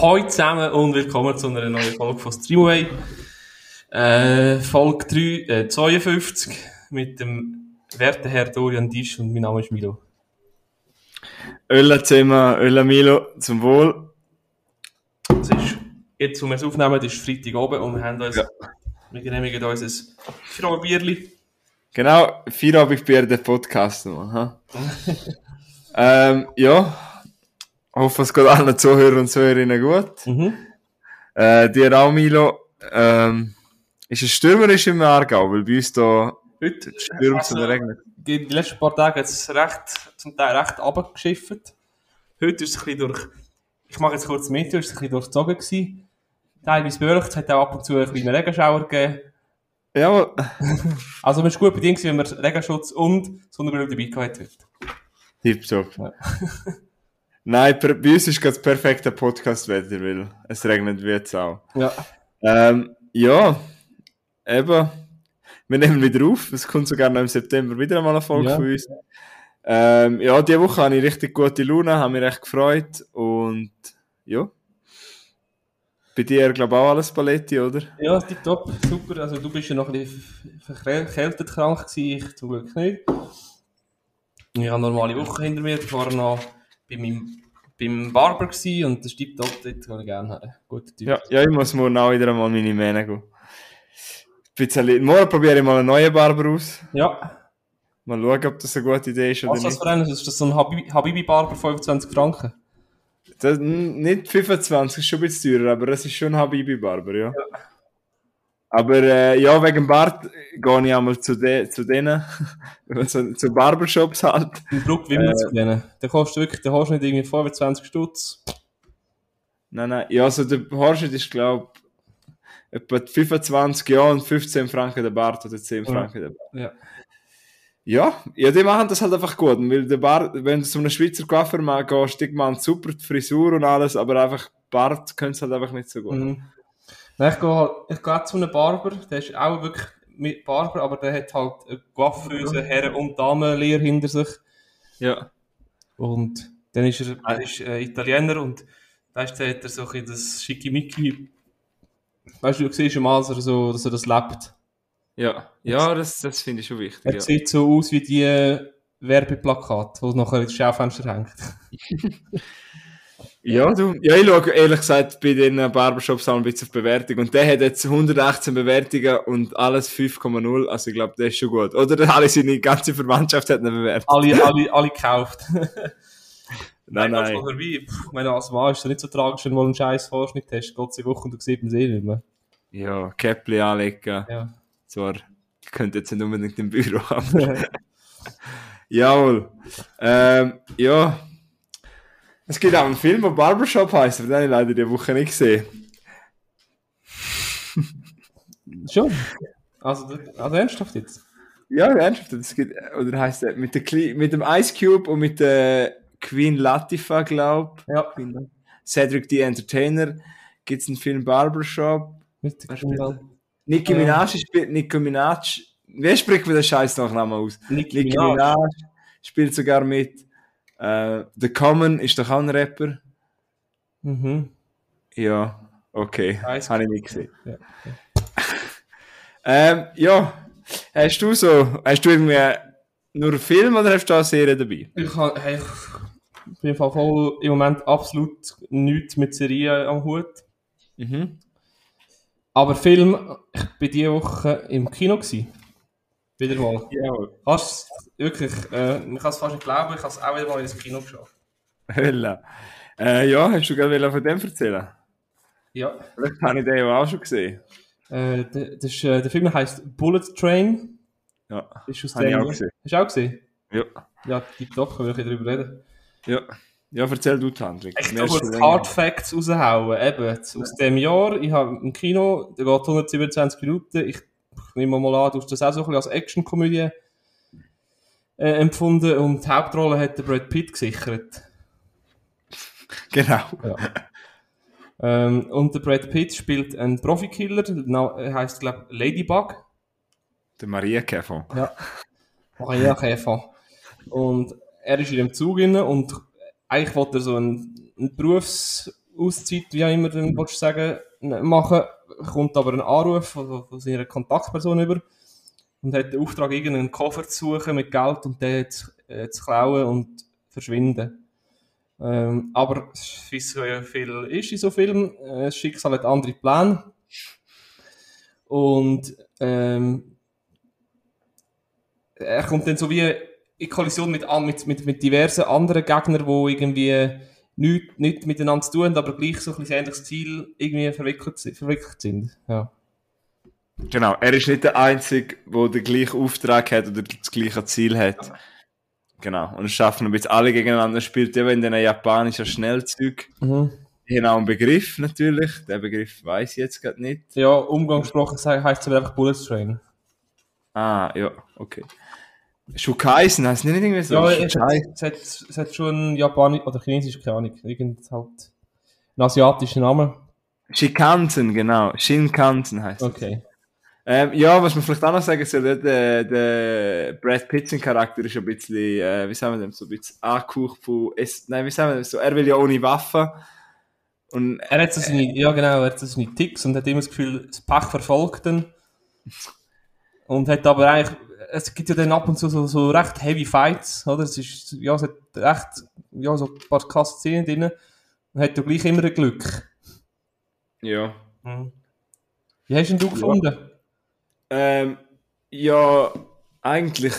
Hallo zusammen und willkommen zu einer neuen Folge von Streamway. Äh, Folge 3, äh, 52 mit dem werten Herr Dorian Disch und mein Name ist Milo. Ölla zusammen, Ölla Milo, zum Wohl. Es ist, jetzt, wo wir es aufnehmen, ist Freitag oben und wir haben uns, ja. wir genehmigen uns ein Feierabendbierli. Genau, Feierabendbier, der Podcast noch. ähm, ja, hoffe, es geht allen Zuhörern und Zuhörerinnen gut. Mhm. Äh, dir auch, Milo. Ähm, ist es stürmerisch im Aargau, weil bei uns da heute stürmt es also, und regnet. Die, die letzten paar Tage hat es recht, zum Teil recht abgeschifft. Heute ist es ein bisschen durch, ich mache jetzt kurz ist es ein bisschen durchzogen gewesen. Teilweise bewölkt, es hat auch ab und zu einen kleinen Regenschauer gegeben. Ja. also man ist gut bedingt, wenn man Regenschutz und Sonnenbrille dabei gehabt hat. Tipptopp. Ja. Nein, bei uns ist das perfekte Podcast-Wetter, weil es regnet wie jetzt auch. Ja. Ähm, ja, eben. Wir nehmen wieder auf. Es kommt sogar noch im September wieder einmal eine Folge ja. von uns. Ähm, ja, diese Woche habe ich richtig gute Laune, habe mich recht gefreut und ja. Bei dir, glaube ich, auch alles Paletti, oder? Ja, top, super. Also, du bist ja noch ein bisschen verkältet krank gewesen, ich zum Glück nicht. Ich habe eine normale Woche hinter mir, vorher noch bei meinem beim Barber gewesen und der Stipp dort, dort kann ich gerne haben. Guter Typ. Ja, ja, ich muss morgen auch wieder einmal meine Mähne gehen. Bisschen, morgen probiere ich mal einen neuen Barber aus. Ja. Mal schauen, ob das eine gute Idee ist oder Was nicht. Was ist das so ein Habibi-Barber 25 Franken? Das, nicht 25, ist schon ein bisschen teurer, aber es ist schon ein Habibi-Barber, ja. ja. Aber äh, ja, wegen Bart gehe ich einmal zu, de, zu denen, zu, zu Barbershops halt. Im Bruck wie äh, zu denen. Der kostet wirklich, der kostet nicht irgendwie 25 Stutz. Nein, nein, ja, also der Horschnitt ist, glaube ich, etwa 25 Jahre und 15 Franken der Bart oder 10 Franken der Bart. Ja. Ja, ja, die machen das halt einfach gut. Weil der Bart, wenn du zu einem Schweizer Coiffeur gehst, die machen super die Frisur und alles, aber einfach Bart können sie halt einfach nicht so gut. Mhm. Nein, ich gehe, ich gehe zu einem Barber, der ist auch wirklich mit Barber, aber der hat halt eine Coiffeuse, Herren- und Damenlehre hinter sich. Ja. Und dann ist er, er ist äh, Italiener und weißt du, hat er so ein das Schickimicki. Weißt du, du siehst mal, dass er, so, dass er das lebt. Ja, ja, das, das finde ich schon wichtig. Er ja. sieht so aus wie die Werbeplakate, die nachher ins Schaufenster hängt. Ja, du, ja, ich schaue ehrlich gesagt bei den Barbershops auch ein bisschen auf Bewertung. Und der hat jetzt 118 Bewertungen und alles 5,0. Also ich glaube, der ist schon gut. Oder alle seine ganze Verwandtschaft hat eine Bewertung. Alle, alle, alle gekauft. nein, nein. nein. Ich meine, als Mann ist es nicht so tragisch, wenn du mal einen scheiß Vorschnitt hast. Gott sei Dank und du siehst es eh nicht mehr. Ja, Käppli anlegen. Ja. Zwar, ich könnte jetzt nicht unbedingt im Büro haben. Jawohl. Ähm, ja. Es gibt auch einen Film, der Barbershop heißt, aber den habe ich leider diese Woche nicht gesehen. Schon? Also, also ernsthaft jetzt? Ja, ernsthaft. Es gibt, oder heißt der, mit, der, mit dem Ice Cube und mit der Queen Latifah, glaube ich. Ja. Cedric the Entertainer. Gibt es einen Film Barbershop? Mit der Queen Nicki Minaj spielt Nicki Minaj. Wer spricht mir den Scheiß Nachnamen aus? Nicki, Nicki Minaj. Minaj spielt sogar mit. Äh, The Common ist doch auch ein Rapper. Mhm. Ja, okay. Habe ich nicht gesehen. Ja, okay. ähm, ja, hast du so, hast du irgendwie nur einen Film oder hast du auch eine Serie dabei? Ich, habe, hey, ich bin voll im Moment absolut nichts mit Serien am Hut. Mhm. Aber Film, ich war diese Woche im Kino. Gewesen. Wieder mal. Ja. Fast, wirklich, äh, ich kann es fast nicht glauben, ich habe es auch wieder mal ins Kino geschaut. Hölle. Äh, ja, hast du gerade von dem erzählen? Ja. Vielleicht habe ich den ja auch schon gesehen. Äh, der, das äh, der Film heißt Bullet Train. Ja, ist aus habe ich auch gesehen. Hast du auch gesehen? Ja. Ja, tipptopp, können wir darüber reden. Ja. Ja, erzähl du, Tandrik. Ich kann kurz Hard Facts raushauen. Eben, aus dem Jahr, ich habe im Kino, der geht 127 Minuten, ich nehmen wir mal an, du hast das auch so ein bisschen als Actionkomödie äh, empfunden und die Hauptrolle hat der Brad Pitt gesichert. Genau. Ja. ähm, und der Brad Pitt spielt einen Profikiller, der heißt glaube ich Ladybug. Der Maria Käfer. Ja. Maria Käfer. Und er ist in dem Zug inne und eigentlich wollte er so einen, einen Berufs Auszeit, wie auch immer willst sagen, machen, kommt aber ein Anruf von, von seiner Kontaktperson über und hat den Auftrag, irgendeinen Koffer zu suchen mit Geld und den zu, äh, zu klauen und verschwinden. Ähm, aber wie so viel ist in so Filmen, äh, das Schicksal hat andere Pläne. Und ähm, er kommt dann so wie in Kollision mit, mit, mit, mit diversen anderen Gegnern, die irgendwie nichts nicht miteinander zu tun haben, aber gleich so ein ähnliches Ziel irgendwie verwickelt, verwickelt sind. Ja. Genau, er ist nicht der Einzige, der den gleichen Auftrag hat oder das gleiche Ziel hat. Genau, und es schaffen ein bisschen alle gegeneinander, spielt eben in den japanischen Schnellzug. Mhm. Ich habe auch einen Begriff natürlich, der Begriff weiß ich jetzt gerade nicht. Ja, umgangssprachlich heißt es einfach Bullet Train. Ah, ja, okay. Shukaisen heißt nicht irgendwie so? Ja, es hat, es, hat, es hat schon Japanisch oder Chinesisch, keine Ahnung, irgend halt einen asiatischen Namen. Shinkansen, genau. Shinkansen heißt. Okay. Ähm, ja, was man vielleicht auch noch sagen soll, der, der Brad Pitt Charakter ist ein bisschen, äh, wie sagen wir das, so ein bisschen angehaucht von, es, nein, wie sagen wir das so, er will ja ohne Waffen. Und, er hat so seine, äh, ja genau, er hat so seine Ticks und hat immer das Gefühl, das Pech verfolgt ihn. Und hat aber eigentlich, es gibt ja dann ab und zu so, so recht heavy Fights, oder? Es ist, ja, es hat recht, ja, so ein paar Kasszenen drin. Und hat ja gleich immer ein Glück. Ja. Mhm. Wie hast du ihn gefunden? Ähm, ja, eigentlich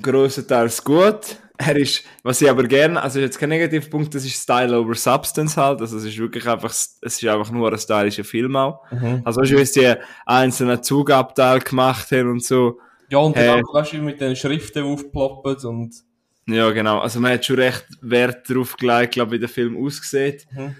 größtenteils gut. Er ist, was ich aber gerne, also jetzt kein Negativpunkt, das ist Style over Substance halt, also es ist wirklich einfach, es ist einfach nur ein stylischer Film auch. Mhm. Also schon, wie die einzelnen Zugabteile gemacht haben und so. Ja, und dann auch, weißt du, mit den Schriften aufploppen und... Ja, genau, also man hat schon recht Wert darauf gelegt, glaube ich, wie der Film aussieht. Mhm.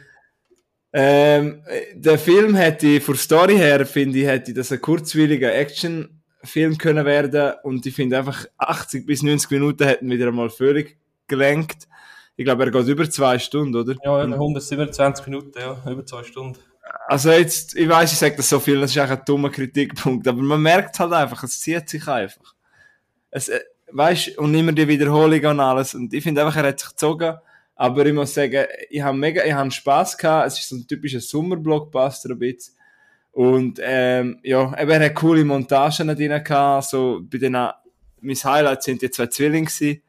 Ähm, der Film hätte, von Story her, finde ich, hätte das ein kurzwilliger Actionfilm können werden und ich finde einfach 80 bis 90 Minuten hätten wieder einmal völlig gelenkt. Ich glaube, er geht über zwei Stunden, oder? Ja, 127 Minuten, ja, über zwei Stunden. Also jetzt, ich weiß, ich sage das so viel, das ist eigentlich ein dummer Kritikpunkt, aber man merkt halt einfach, es zieht sich einfach. Es, äh, weißt, und immer die Wiederholung und alles. Und ich finde einfach, er hat sich gezogen aber ich muss sagen, ich habe mega, ich habe Spaß gehabt. Es ist so ein typischer Sommerblockbuster ein bisschen. Und, ähm, ja, eben, er hat coole Montagen drin gehabt. So, bei den, mein Highlight sind die zwei Zwillinge gewesen.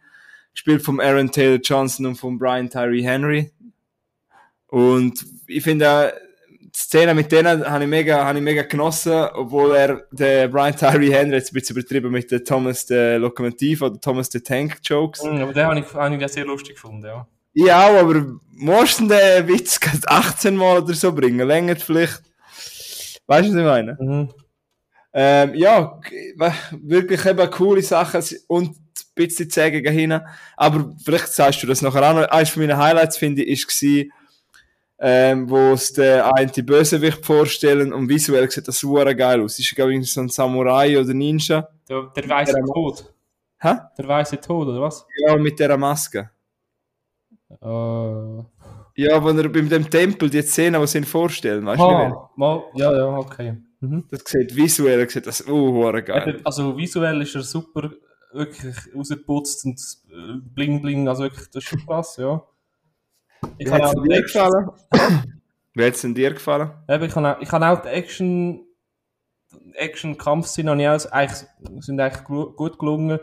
Gespielt vom Aaron Taylor Johnson und von Brian Tyree Henry. Und ich finde, die Szene mit denen habe ich mega, habe ich mega genossen, obwohl er, der Brian Tyree Henry jetzt ein bisschen übertrieben mit der Thomas der Lokomotiv oder Thomas der Tank Jokes. Mm, aber den habe ich, habe ich sehr lustig gefunden, ja. Ja, aber musst du den Witz 18 Mal oder so bringen? Längert vielleicht. Weißt du, was ich meine? Mhm. Ähm, ja, wirklich eben coole Sachen und ein bisschen Zäge hin. Aber vielleicht sagst du das nachher auch noch. Eines von meinen Highlights, finde ich, war, ähm, wo es der eine Bösewicht vorstellen und visuell sieht das super geil aus. Ist, glaube ich, so ein Samurai oder Ninja. Der, der weiße Tod. Hä? Der weiße Tod, oder was? Ja, mit der Maske. Uh, ja, wenn er bei dem Tempel die Szene, die sie ihn vorstellen, weißt du? Mal, ja, ja, okay. Mhm. Das sieht visuell sieht das uh, geil. Also visuell ist er super, wirklich rausgeputzt und äh, bling bling, also wirklich, das ist schon krass, ja. Ich Wie hat es dir gefallen? Wie hat es dir gefallen? Eben, ich habe auch, ich auch die Action, Action-Kampfszenen eigentlich, sind eigentlich gut gelungen.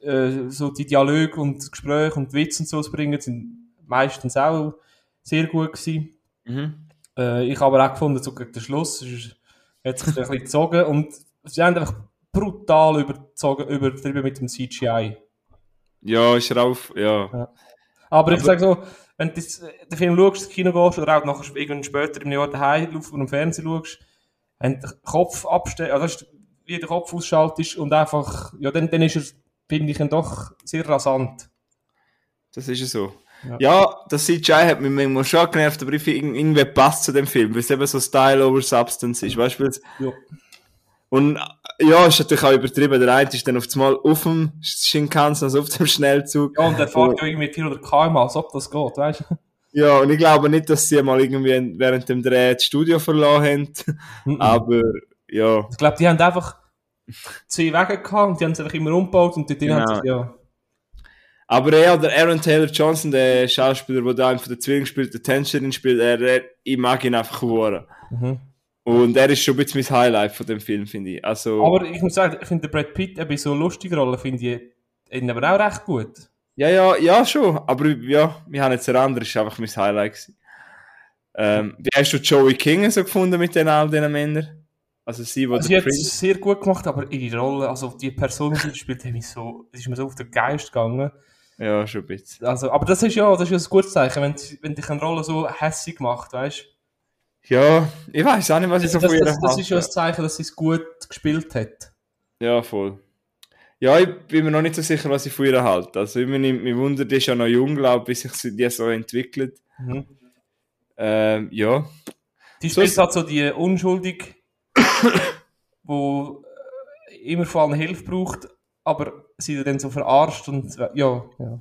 Äh, so die Dialoge und Gespräche und Witze und so zu bringen, sind meistens auch sehr gut gewesen. Mhm. Äh, ich habe aber auch gefunden, so gegen den Schluss ist, hat sich ein bisschen gezogen und sie haben einfach brutal überzogen, übertrieben mit dem CGI. Ja, ist rauf, ja. ja. Aber, aber ich sage so, wenn du den Film schaust, ins Kino gehst oder auch nachher irgendwann später im Jahr daheim auf dem Fernsehen schaust, wenn du den Kopf abstellst, also wie der Kopf ausschaltest und einfach, ja, dann, dann ist er finde ich doch sehr rasant. Das ist ja so. Ja, ja das CGI hat mich manchmal schon genervt, aber ich finde, irgendwie passt zu dem Film, weil es eben so Style over Substance ist. Weißt du, ja. Und ja, ist natürlich auch übertrieben. Der eine ist dann auf einmal auf dem Shinkansen, also auf dem Schnellzug. Ja, und der fährt ja irgendwie 400 km, als ob das geht, weißt du? Ja, und ich glaube nicht, dass sie mal irgendwie während dem Dreh das Studio verloren haben. aber ja. Ich glaube, die haben einfach zwei Wege gehabt und die haben es einfach immer umgebaut und dort genau. haben sie, ja. Aber er, der Aaron Taylor Johnson, der Schauspieler, der da einfach der Zwilling spielt, der Tänzerin spielt, er, er, ich mag ihn einfach hören. Mhm. Und er ist schon ein bisschen mein Highlight von dem Film, finde ich. Also, aber ich muss sagen, ich finde Brad Pitt bei so lustigen Rollen, finde ich ihn aber auch recht gut. Ja, ja, ja, schon. Aber ja, wir haben jetzt ein anderes, ist einfach mein Highlight gewesen. Ähm, wie hast du Joey King so gefunden mit den all diesen Männern? Also sie, also sie hat es sehr gut gemacht, aber ihre Rolle, also die Person, die sie spielt, hat so, ist mir so auf den Geist gegangen. Ja, schon ein bisschen. Also, aber das ist ja, das ist ja ein gutes Zeichen, wenn, wenn dich eine Rolle so hässig macht, weißt du? Ja, ich weiß auch nicht, was ich so das, von ihr Das, das ist ja ein Zeichen, dass sie es gut gespielt hat. Ja, voll. Ja, ich bin mir noch nicht so sicher, was ich von ihr halte. Also, ich mich, mich wundert, die ist ja noch jung, glaube ich, bis sich die so entwickelt. Mhm. Ähm, ja. Die spielt so halt so die unschuldig, wo immer vor allem Hilfe braucht, aber sie dann so verarscht und ja, ja.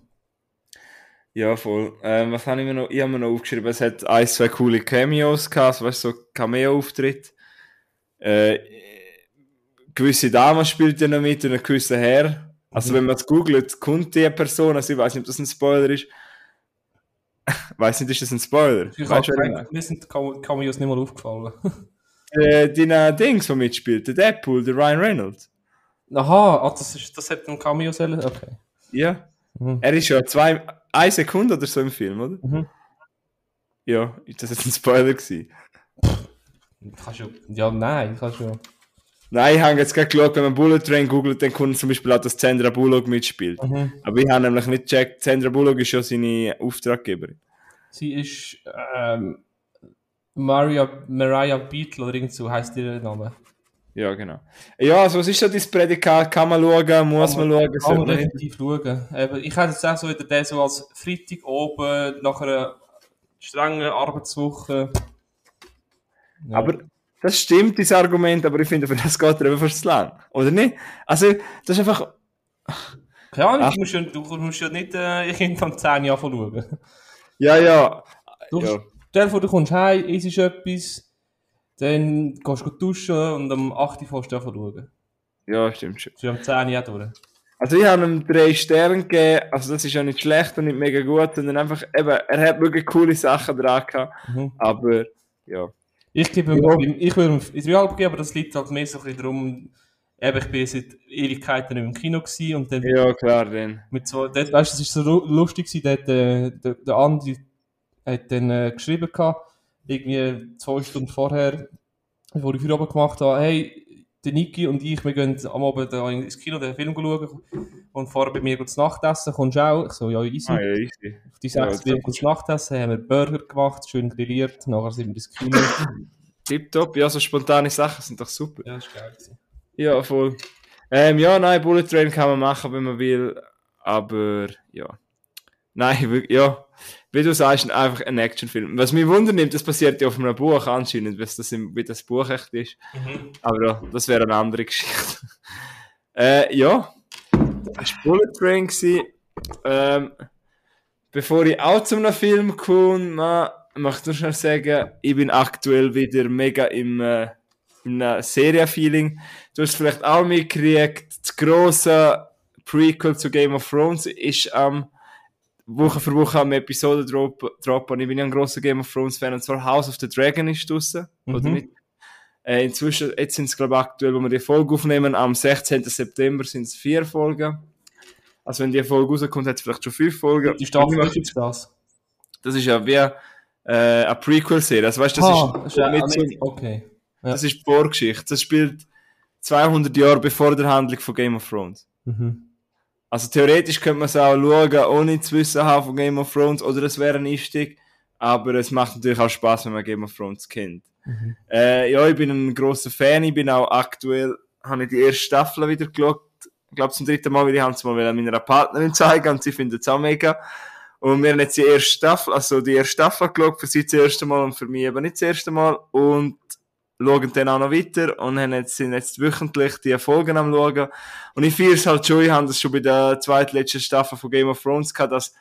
Ja, voll. Ähm, was habe ich mir noch? Ich habe mir noch aufgeschrieben, es hat ein, zwei coole Cameos gehabt, weißt du, so Cameo-Auftritt. Äh, gewisse Dame spielt ja noch mit und ein gewisser Herr. Also, mhm. wenn man es googelt, kommt die Person, also ich weiß nicht, ob das ein Spoiler ist. weiß nicht, ist das ein Spoiler? Ich weißt, habe mir sind Cameos nicht mal aufgefallen. äh, deine Dings, die mitspielt, der Deadpool, der Ryan Reynolds. Aha, oh, das, ist, das hat ein Cameo sein. Okay. Ja. Mhm. Er ist ja zwei, eine Sekunde oder so im Film, oder? Mhm. Ja, das ist ein Spoiler gewesen. Kannst du, ja, nein, kannst du. Nein, ich habe jetzt gerade geschaut, wenn man Bullet Train googelt, dann kommt zum Beispiel auch, dass Sandra Bullock mitspielt. Mhm. Aber ich habe nämlich nicht gecheckt, Sandra Bullock ist ja seine Auftraggeberin. Sie ist ähm, Maria, Mariah Beatle oder irgend so heisst ihr Name. Ja, genau. Ja, also was ist so dein Prädikat? Kann man schauen? Muss man, man schauen? Kann man definitiv schauen. ich hätte jetzt auch so wieder den so als Freitag oben nach einer strengen Arbeitswoche. Ja. Aber das stimmt, dieses Argument, aber ich finde, für das geht er einfach fast zu lang. Oder nicht? Also, das ist einfach... Keine Ahnung, du musst, ja, du musst ja nicht äh, Kind von 10 Jahren schauen. Ja, ja. Du, ja. Stell dir vor, du kommst heim, isst etwas, dann gehst du duschen und am 8 Uhr fährst du schauen. Ja, stimmt schon. So am 10 Uhr durch. Also ich habe ihm drei Sterne gegeben, also das ist ja nicht schlecht und nicht mega gut, sondern einfach, eben, er hat wirklich coole Sachen dran gehabt, mhm. aber, ja. Ich gebe ihm, ja. ich würde ihm 3,5 geben, aber das liegt halt mehr so ein bisschen darum, eben, ich bin seit Ewigkeiten im Kino gewesen und dann... Ja, klar, dann. Mit zwei, dort, weißt du, das war so lustig gewesen, dort, äh, der, der Andi hat dann äh, geschrieben gehabt, irgendwie zwei Stunden vorher, bevor ich Feierabend gemacht habe, hey, der Niki und ich, wir gehen am Abend ins Kino den Film schauen und fahren bei mir zu Nachtessen, kommst du auch? Ich so, ja, easy. Ah, ja, easy. Auf die sechs ja, zu Nachtessen, haben wir Burger gemacht, schön grilliert, nachher sind wir ins Kino. Tipptopp, ja, so spontane Sachen sind doch super. Ja, ist geil. Ja, voll. Ähm, ja, nein, Bullet Train kann man machen, wenn man will, aber ja. Nein, wirklich, ja wie du sagst, einfach ein Actionfilm. Was mich wundert das passiert ja auf einem Buch anscheinend, was das im, wie das Buch echt ist. Mhm. Aber das wäre eine andere Geschichte. äh, ja, das war Bullet Train. Ähm, bevor ich auch zu einem Film komme, möchte ich nur schnell sagen, ich bin aktuell wieder mega im, äh, in einem Serienfeeling. Du hast vielleicht auch mitgekriegt, das grosse Prequel zu Game of Thrones ist am Woche für Woche eine Episode droppen. Ich bin ja ein großer Game of Thrones Fan und zwar House of the Dragon ist draussen, mhm. oder nicht? Äh, inzwischen, jetzt sind es glaube ich aktuell, wo wir die Folge aufnehmen, am 16. September sind es vier Folgen. Also wenn die Folge rauskommt, hat es vielleicht schon fünf Folgen. Die Staffel ist das? Das ist ja wie äh, eine Prequel-Serie. Also weißt, das ah, ist, ja, so, okay. Ja. Das ist die Vorgeschichte. Das spielt 200 Jahre bevor der Handlung von Game of Thrones. Mhm. Also theoretisch könnte man es auch schauen, ohne zu wissen haben von Game of Thrones, oder es wäre ein Einstieg. Aber es macht natürlich auch Spaß, wenn man Game of Thrones kennt. Mhm. Äh, ja, ich bin ein großer Fan. Ich bin auch aktuell, habe ich die erste Staffel wieder geschaut. Ich glaube zum dritten Mal, weil ich es mal meiner Partnerin zeigen und sie findet es auch mega. Und wir haben jetzt die erste Staffel, also die erste Staffel geschaut, für sie das erste Mal und für mich eben nicht das erste Mal. Und schauen dann auch noch weiter und haben jetzt, sind jetzt wöchentlich die Folgen am schauen. Und ich fühle es halt schon, ich habe das schon bei der zweitletzten Staffel von Game of Thrones gehabt, dass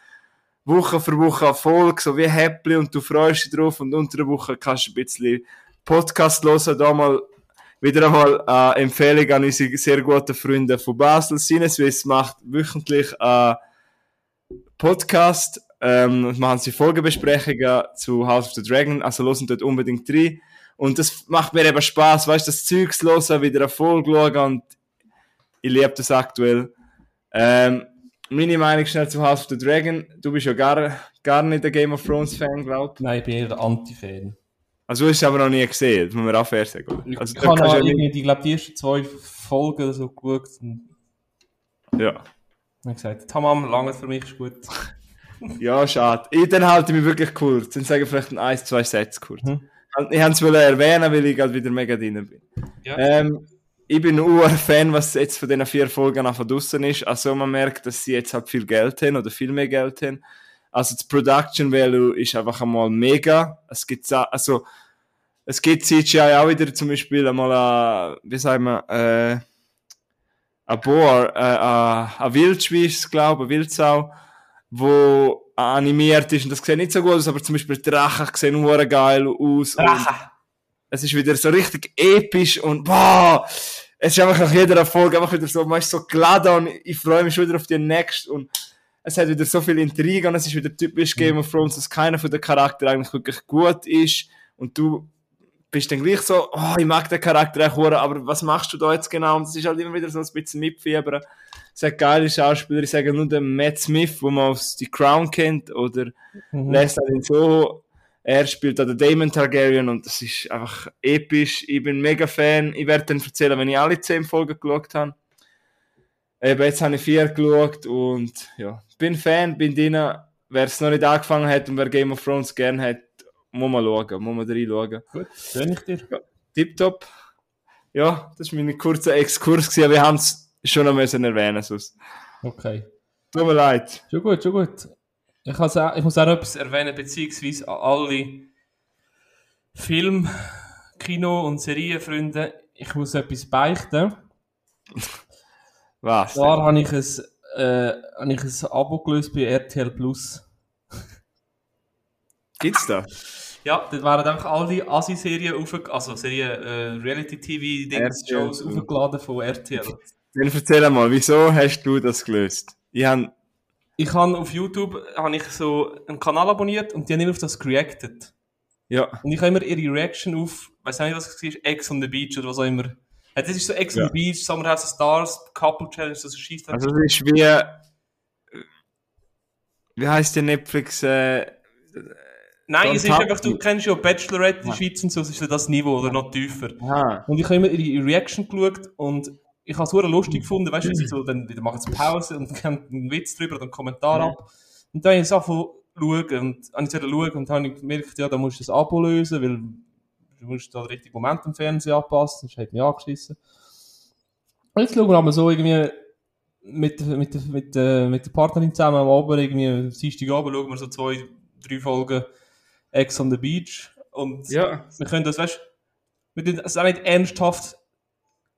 Woche für Woche Erfolg, so wie Happy und du freust dich drauf und unter der Woche kannst du ein bisschen Podcast hören, da mal wieder einmal eine Empfehlung an unsere sehr guten Freunde von Basel. Sinneswiss macht wöchentlich eine Podcast. Ähm, machen sie Folgebesprechungen zu House of the Dragon, also losen dort unbedingt rein. Und das macht mir eben Spaß, weißt du, das Zeugs hören, wieder eine Folge schauen und ich liebe das aktuell. Ähm, meine Meinung schnell zu House of the Dragon. Du bist ja gar, gar nicht der Game of Thrones Fan, glaube ich. Nein, ich bin eher der Anti-Fan. Also du hast es aber noch nie gesehen, das muss man auch fair sagen. Also, ich habe ja irgendwie, ich glaube, die ersten zwei Folgen so geschaut. ja. Ich habe gesagt, Tamam, lange für mich ist gut. ja, schade. Ich, dann halte ich mich wirklich kurz. Dann sage ich vielleicht ein, ein zwei Sätze kurz. Hm. Ich wollte es erwähnen, weil ich gerade wieder mega drin bin. Ja. Ähm, ich bin ein Fan, was jetzt von diesen vier Folgen von draußen ist. Also man merkt, dass sie jetzt halt viel Geld haben oder viel mehr Geld haben. Also das Production Value ist einfach einmal mega. Es gibt also es gibt CGI auch wieder zum Beispiel einmal, wie sagen wir, äh, ein Boar, äh, ein Wildschwein, glaube ich, eine Wildsau, wo animiert ist und das sieht nicht so gut aus, aber zum Beispiel Drachen sehen nur geil aus. Drachen. Es ist wieder so richtig episch und boah, es ist einfach nach jeder Erfolg einfach wieder so, man ist so geladen und ich freue mich schon wieder auf den nächsten und es hat wieder so viel Intrigen und es ist wieder typisch Game of Thrones, dass keiner von den Charakteren eigentlich wirklich gut ist und du bist dann gleich so, oh, ich mag den Charakter auch aber was machst du da jetzt genau? Und es ist halt immer wieder so ein bisschen mitfiebern. Hat geile Schauspieler, ich sage nur den Matt Smith, wo man aus The Crown kennt, oder mhm. Leslie so. Er spielt da den Damon Targaryen und das ist einfach episch. Ich bin mega Fan. Ich werde dann erzählen, wenn ich alle zehn Folgen geschaut habe. Eben, jetzt habe ich vier geschaut und ja, bin Fan, bin drin. Wer es noch nicht angefangen hat und wer Game of Thrones gerne hat, muss man schauen, muss man reinschauen. Gut, schön ich dir. Ja, tipptopp. Ja, das war mein kurzer Exkurs, aber wir haben es schon noch müssen erwähnen sonst. Okay. Tut mir leid. Schon gut, schon gut. Ich, auch, ich muss auch etwas erwähnen, beziehungsweise an alle Film-, Kino- und Serienfreunde. Ich muss etwas beichten. Was? Da habe ich ein, äh, habe ich ein Abo gelöst bei RTL Plus. Gibt's da? Ja, das waren einfach alle Asi-Serien, also Serien, äh, Reality-TV-Shows aufgeladen von RTL. Dann erzähl mal, wieso hast du das gelöst? Ich habe ich habe auf YouTube hab ich so einen Kanal abonniert und die haben immer auf das reacted. Ja. Und ich habe immer ihre Reaction auf, weiß nicht, was es war, Ex on the Beach oder was auch immer. Ja, das ist so Ex on the Beach, Summer House of Stars, Couple Challenge, das schießt Also das ist wie, wie heißt der Netflix, äh, Nein, es ist einfach, du kennst ja Bachelorette in der Schweiz und so, es ist ja das Niveau oder noch tiefer. Aha. Und ich habe immer ihre Reaction geschaut und ich habe es lustig gefunden, weißt du, sie so, dann wieder machen sie Pause und dann einen Witz drüber oder einen Kommentar ja. ab. Und dann habe ich es angefangen schauen und habe ich schauen und dann habe ich gemerkt, ja, da musst du das Abo lösen, weil du musst da den richtigen Moment im Fernsehen anpassen, das hat mich angeschissen. Und jetzt schauen wir aber so irgendwie mit, mit, mit, mit, äh, mit der Partnerin zusammen am Abend, irgendwie Dienstag Abend schauen wir so zwei, drei Folgen Ex on the Beach. Und ja. wir können das, weißt du, wir können das auch nicht ernsthaft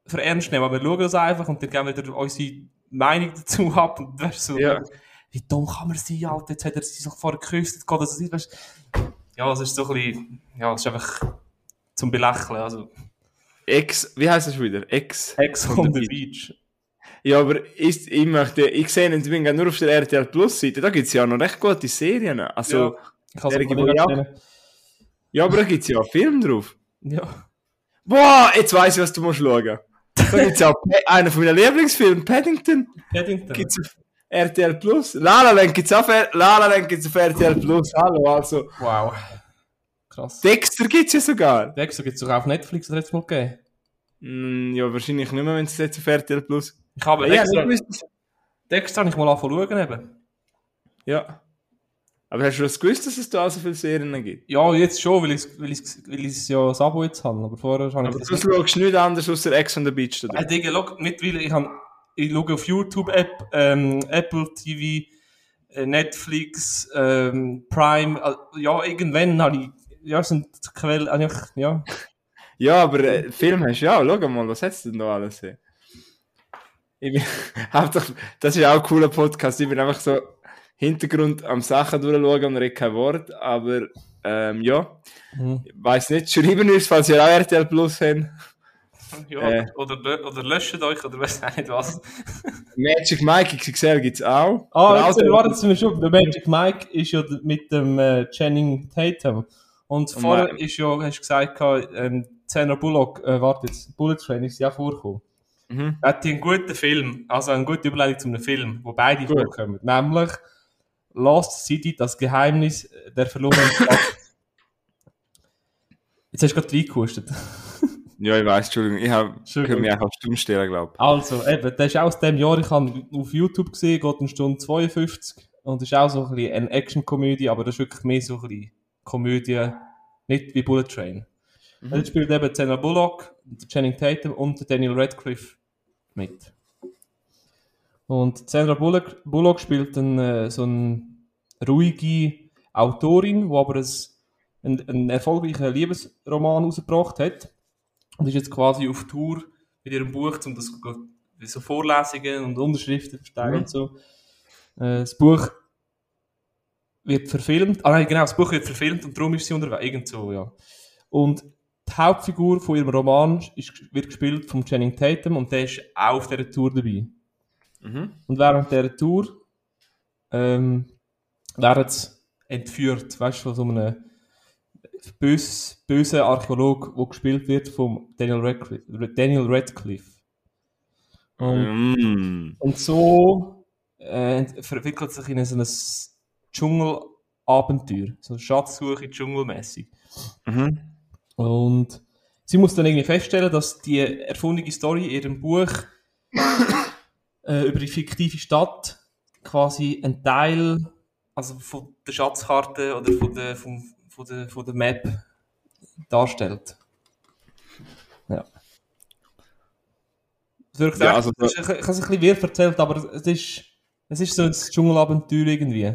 für ernst nehmen, aber wir schauen das einfach und dann geben wir unsere Meinung dazu ab. Und weißt so, ja. wie dumm kann man sein, Alter, jetzt hat er sich vorher geküsst, jetzt geht das nicht, weißt Ja, es ist so ein bisschen, ja, es ist einfach zum Belächeln, also. Ex, wie heißt das wieder? Ex. Ex on, the, the Beach. Beach. Ja, aber ich, ich möchte, ich sehe, ich bin nur auf der RTL Plus Seite, da gibt es ja noch recht gute Serien. Also, ja. Ich kann es ja. ja, aber da gibt es ja auch Film drauf. Ja. Boah, jetzt weiß ich, was du musst schauen. Da gibt es ja auch einen von meinen Lieblingsfilmen, Paddington. Paddington. Gibt's auf RTL Plus. Lala Land gibt es auf, Lala gibt's auf RTL Plus. Hallo, also. Wow. Krass. Dexter gibt es ja sogar. Dexter gibt es sogar auf Netflix, hat es mal gegeben. Mm, ja, wahrscheinlich nicht mehr, wenn es jetzt auf RTL Plus. Ich habe ja, Dexter, Dexter habe ich mal angefangen schauen eben. Ja. Aber hast du das gewusst, dass es da so viele Serien gibt? Ja, jetzt schon, weil ich es weil weil ja das Abo jetzt habe. Aber vorher habe ich Aber du schaust nicht anders außer Ex on the Beach, oder? Äh, Digga, look, mittlerweile, ich, hab, ich schaue auf YouTube-App, ähm, Apple TV, äh, Netflix, ähm, Prime, äh, ja, irgendwann habe ich, ja, sind Quellen, eigentlich, ja. ja, aber äh, Film hast du ja, schau mal, was hast du denn da alles? Ich bin, das ist auch ein cooler Podcast, ich bin einfach so Hintergrund am Sachen durchschauen und rede kein Wort, aber ähm, ja, mhm. weiß nicht, schreiben uns, falls ihr auch RTL Plus habt. Ja, äh, oder, oder löscht euch, oder weiß nicht was. Magic Mike XXL gibt es auch. Ah, jetzt warten wir schon. Der Magic Mike ist ja mit dem äh, Channing Tatum. Und oh vorher oh ist ja, hast du gesagt, ähm, Sandra Bullock, äh, warte jetzt, Bullet Train ist ja vorgekommen. Mhm. Er hat einen guten Film, also eine gute Überleitung zu einem Film, wo beide Gut. vorkommen. Nämlich Lost City, das Geheimnis der verlorenen Stadt. Jetzt hast du gerade reingehustet. ja, ich weiß, Entschuldigung. Ich habe mich einfach stumm stellen, glaube ich. Also, eben, das ist aus dem Jahr, ich habe auf YouTube gesehen, geht eine Stunde 52 und ist auch so ein bisschen eine Action-Komödie, aber das ist wirklich mehr so ein bisschen Komödie, nicht wie Bullet Train. Mhm. Jetzt spielt eben Sandra Bullock, Channing Tatum und Daniel Radcliffe mit. Und Sandra Bullock, Bullock spielt einen, äh, so eine ruhige Autorin, die aber ein, einen, einen erfolgreichen Liebesroman rausgebracht hat. Und ist jetzt quasi auf Tour mit ihrem Buch, um das so Vorlesungen und Unterschriften zu verteilen mhm. und so. Äh, das Buch wird verfilmt. Ah nein, genau, das Buch wird verfilmt und darum ist sie unterwegs. Irgend so, ja. Und die Hauptfigur von ihrem Roman ist, wird gespielt von Channing Tatum und der ist auch auf dieser Tour dabei. Mhm. Und während dieser Tour ähm, werden sie entführt, weißt du, von so einem bös, bösen Archäolog, der gespielt wird von Daniel Radcliffe. Daniel Radcliffe. Und, mm. und so äh, verwickelt sich in so ein Dschungelabenteuer, so eine Schatzsuche dschungelmäßig. Mhm. Und sie muss dann irgendwie feststellen, dass die erfundene Story in ihrem Buch äh, über die fiktive Stadt quasi ein Teil also von der Schatzkarte oder von der, von, von der, von der Map darstellt. Ja. Das ja, also, ich, ich, ich habe es ein bisschen wirr erzählt, aber es ist, es ist so ein Dschungelabenteuer irgendwie.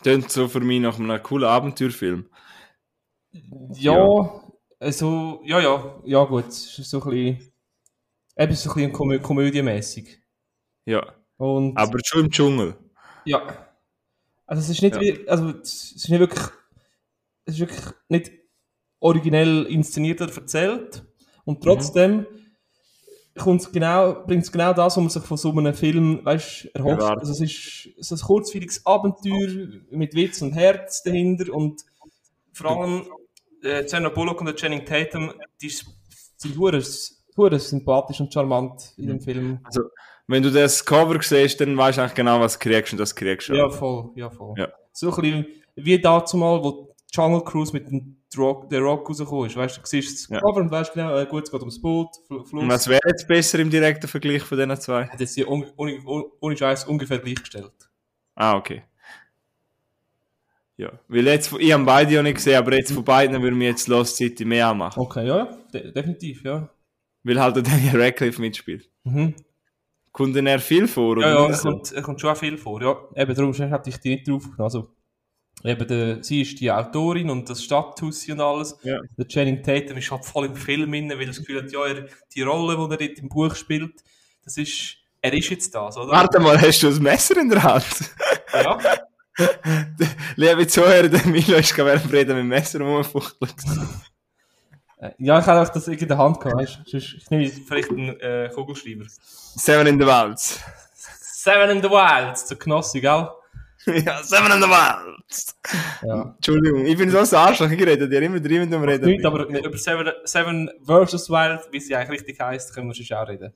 Klingt so für mich nach einem coolen Abenteuerfilm. Ja, ja, also, ja, ja, ja gut, es ist so ein bisschen, eben so ein bisschen komö komödiemäßig. Ja. Und, aber schon im Dschungel. Ja. Also es ist nicht, ja. wie, also es ist nicht wirklich, es ist wirklich nicht originell inszeniert oder erzählt und trotzdem mhm. genau, bringt es genau das, was man sich von so einem Film, weißt, erhofft. Ja, also es ist, es ist ein kurzweiliges Abenteuer mit Witz und Herz dahinter und vor allem äh, Jenna Bullock und Channing Tatum, die sind hure sympathisch und charmant in dem mhm. Film. Also wenn du das Cover siehst, dann weißt du eigentlich genau, was du kriegst und das kriegst du. Ja, voll, ja, voll. Ja. So ein bisschen wie dazu mal, wo Jungle Cruise mit dem Rock, der Rock rausgekommen ist. Weißt du, du siehst das Cover ja. und weißt genau, äh, gut, es geht ums Boot, Fluss. Und was wäre jetzt besser im direkten Vergleich von diesen zwei? Das ist ja ohne, ohne, ohne Scheiß ungefähr gleichgestellt. Ah, okay. Ja, weil jetzt, ich habe beide ja nicht gesehen, aber jetzt von beiden würden wir jetzt Lost City mehr anmachen. Okay, ja, de definitiv, ja. Weil halt der Daniel Radcliffe mitspielt. Mhm. Kommt denn er viel vor? Oder ja, ja, er kommt, er kommt schon viel vor, ja. Eben, darum hatte ich die nicht drauf genommen. Also, eben, der, sie ist die Autorin und das Stadthaus und alles. Ja. Der Channing Tatum ist halt voll im Film drin, weil er das Gefühl hat, ja, er, die Rolle, die er dort im Buch spielt, das ist, er ist jetzt das, oder? Warte mal, hast du ein Messer in der Hand? Ja. Liebe Zuhörer, der Milo ist gerade während Reden mit dem Messer rumgefuchtelt. Äh, ja, ich habe auch das in der Hand gehabt, weißt? Ich nehme vielleicht einen äh, Kugelschreiber. Seven in the Wilds. Seven in the Wilds, der Knossi, gell? ja, Seven in the Wilds. Ja. Entschuldigung, ich bin so ein Arschloch geredet, ihr immer drin um reden. Nicht, aber über Seven, Seven versus Wild, wie sie eigentlich richtig heisst, können wir schon auch reden.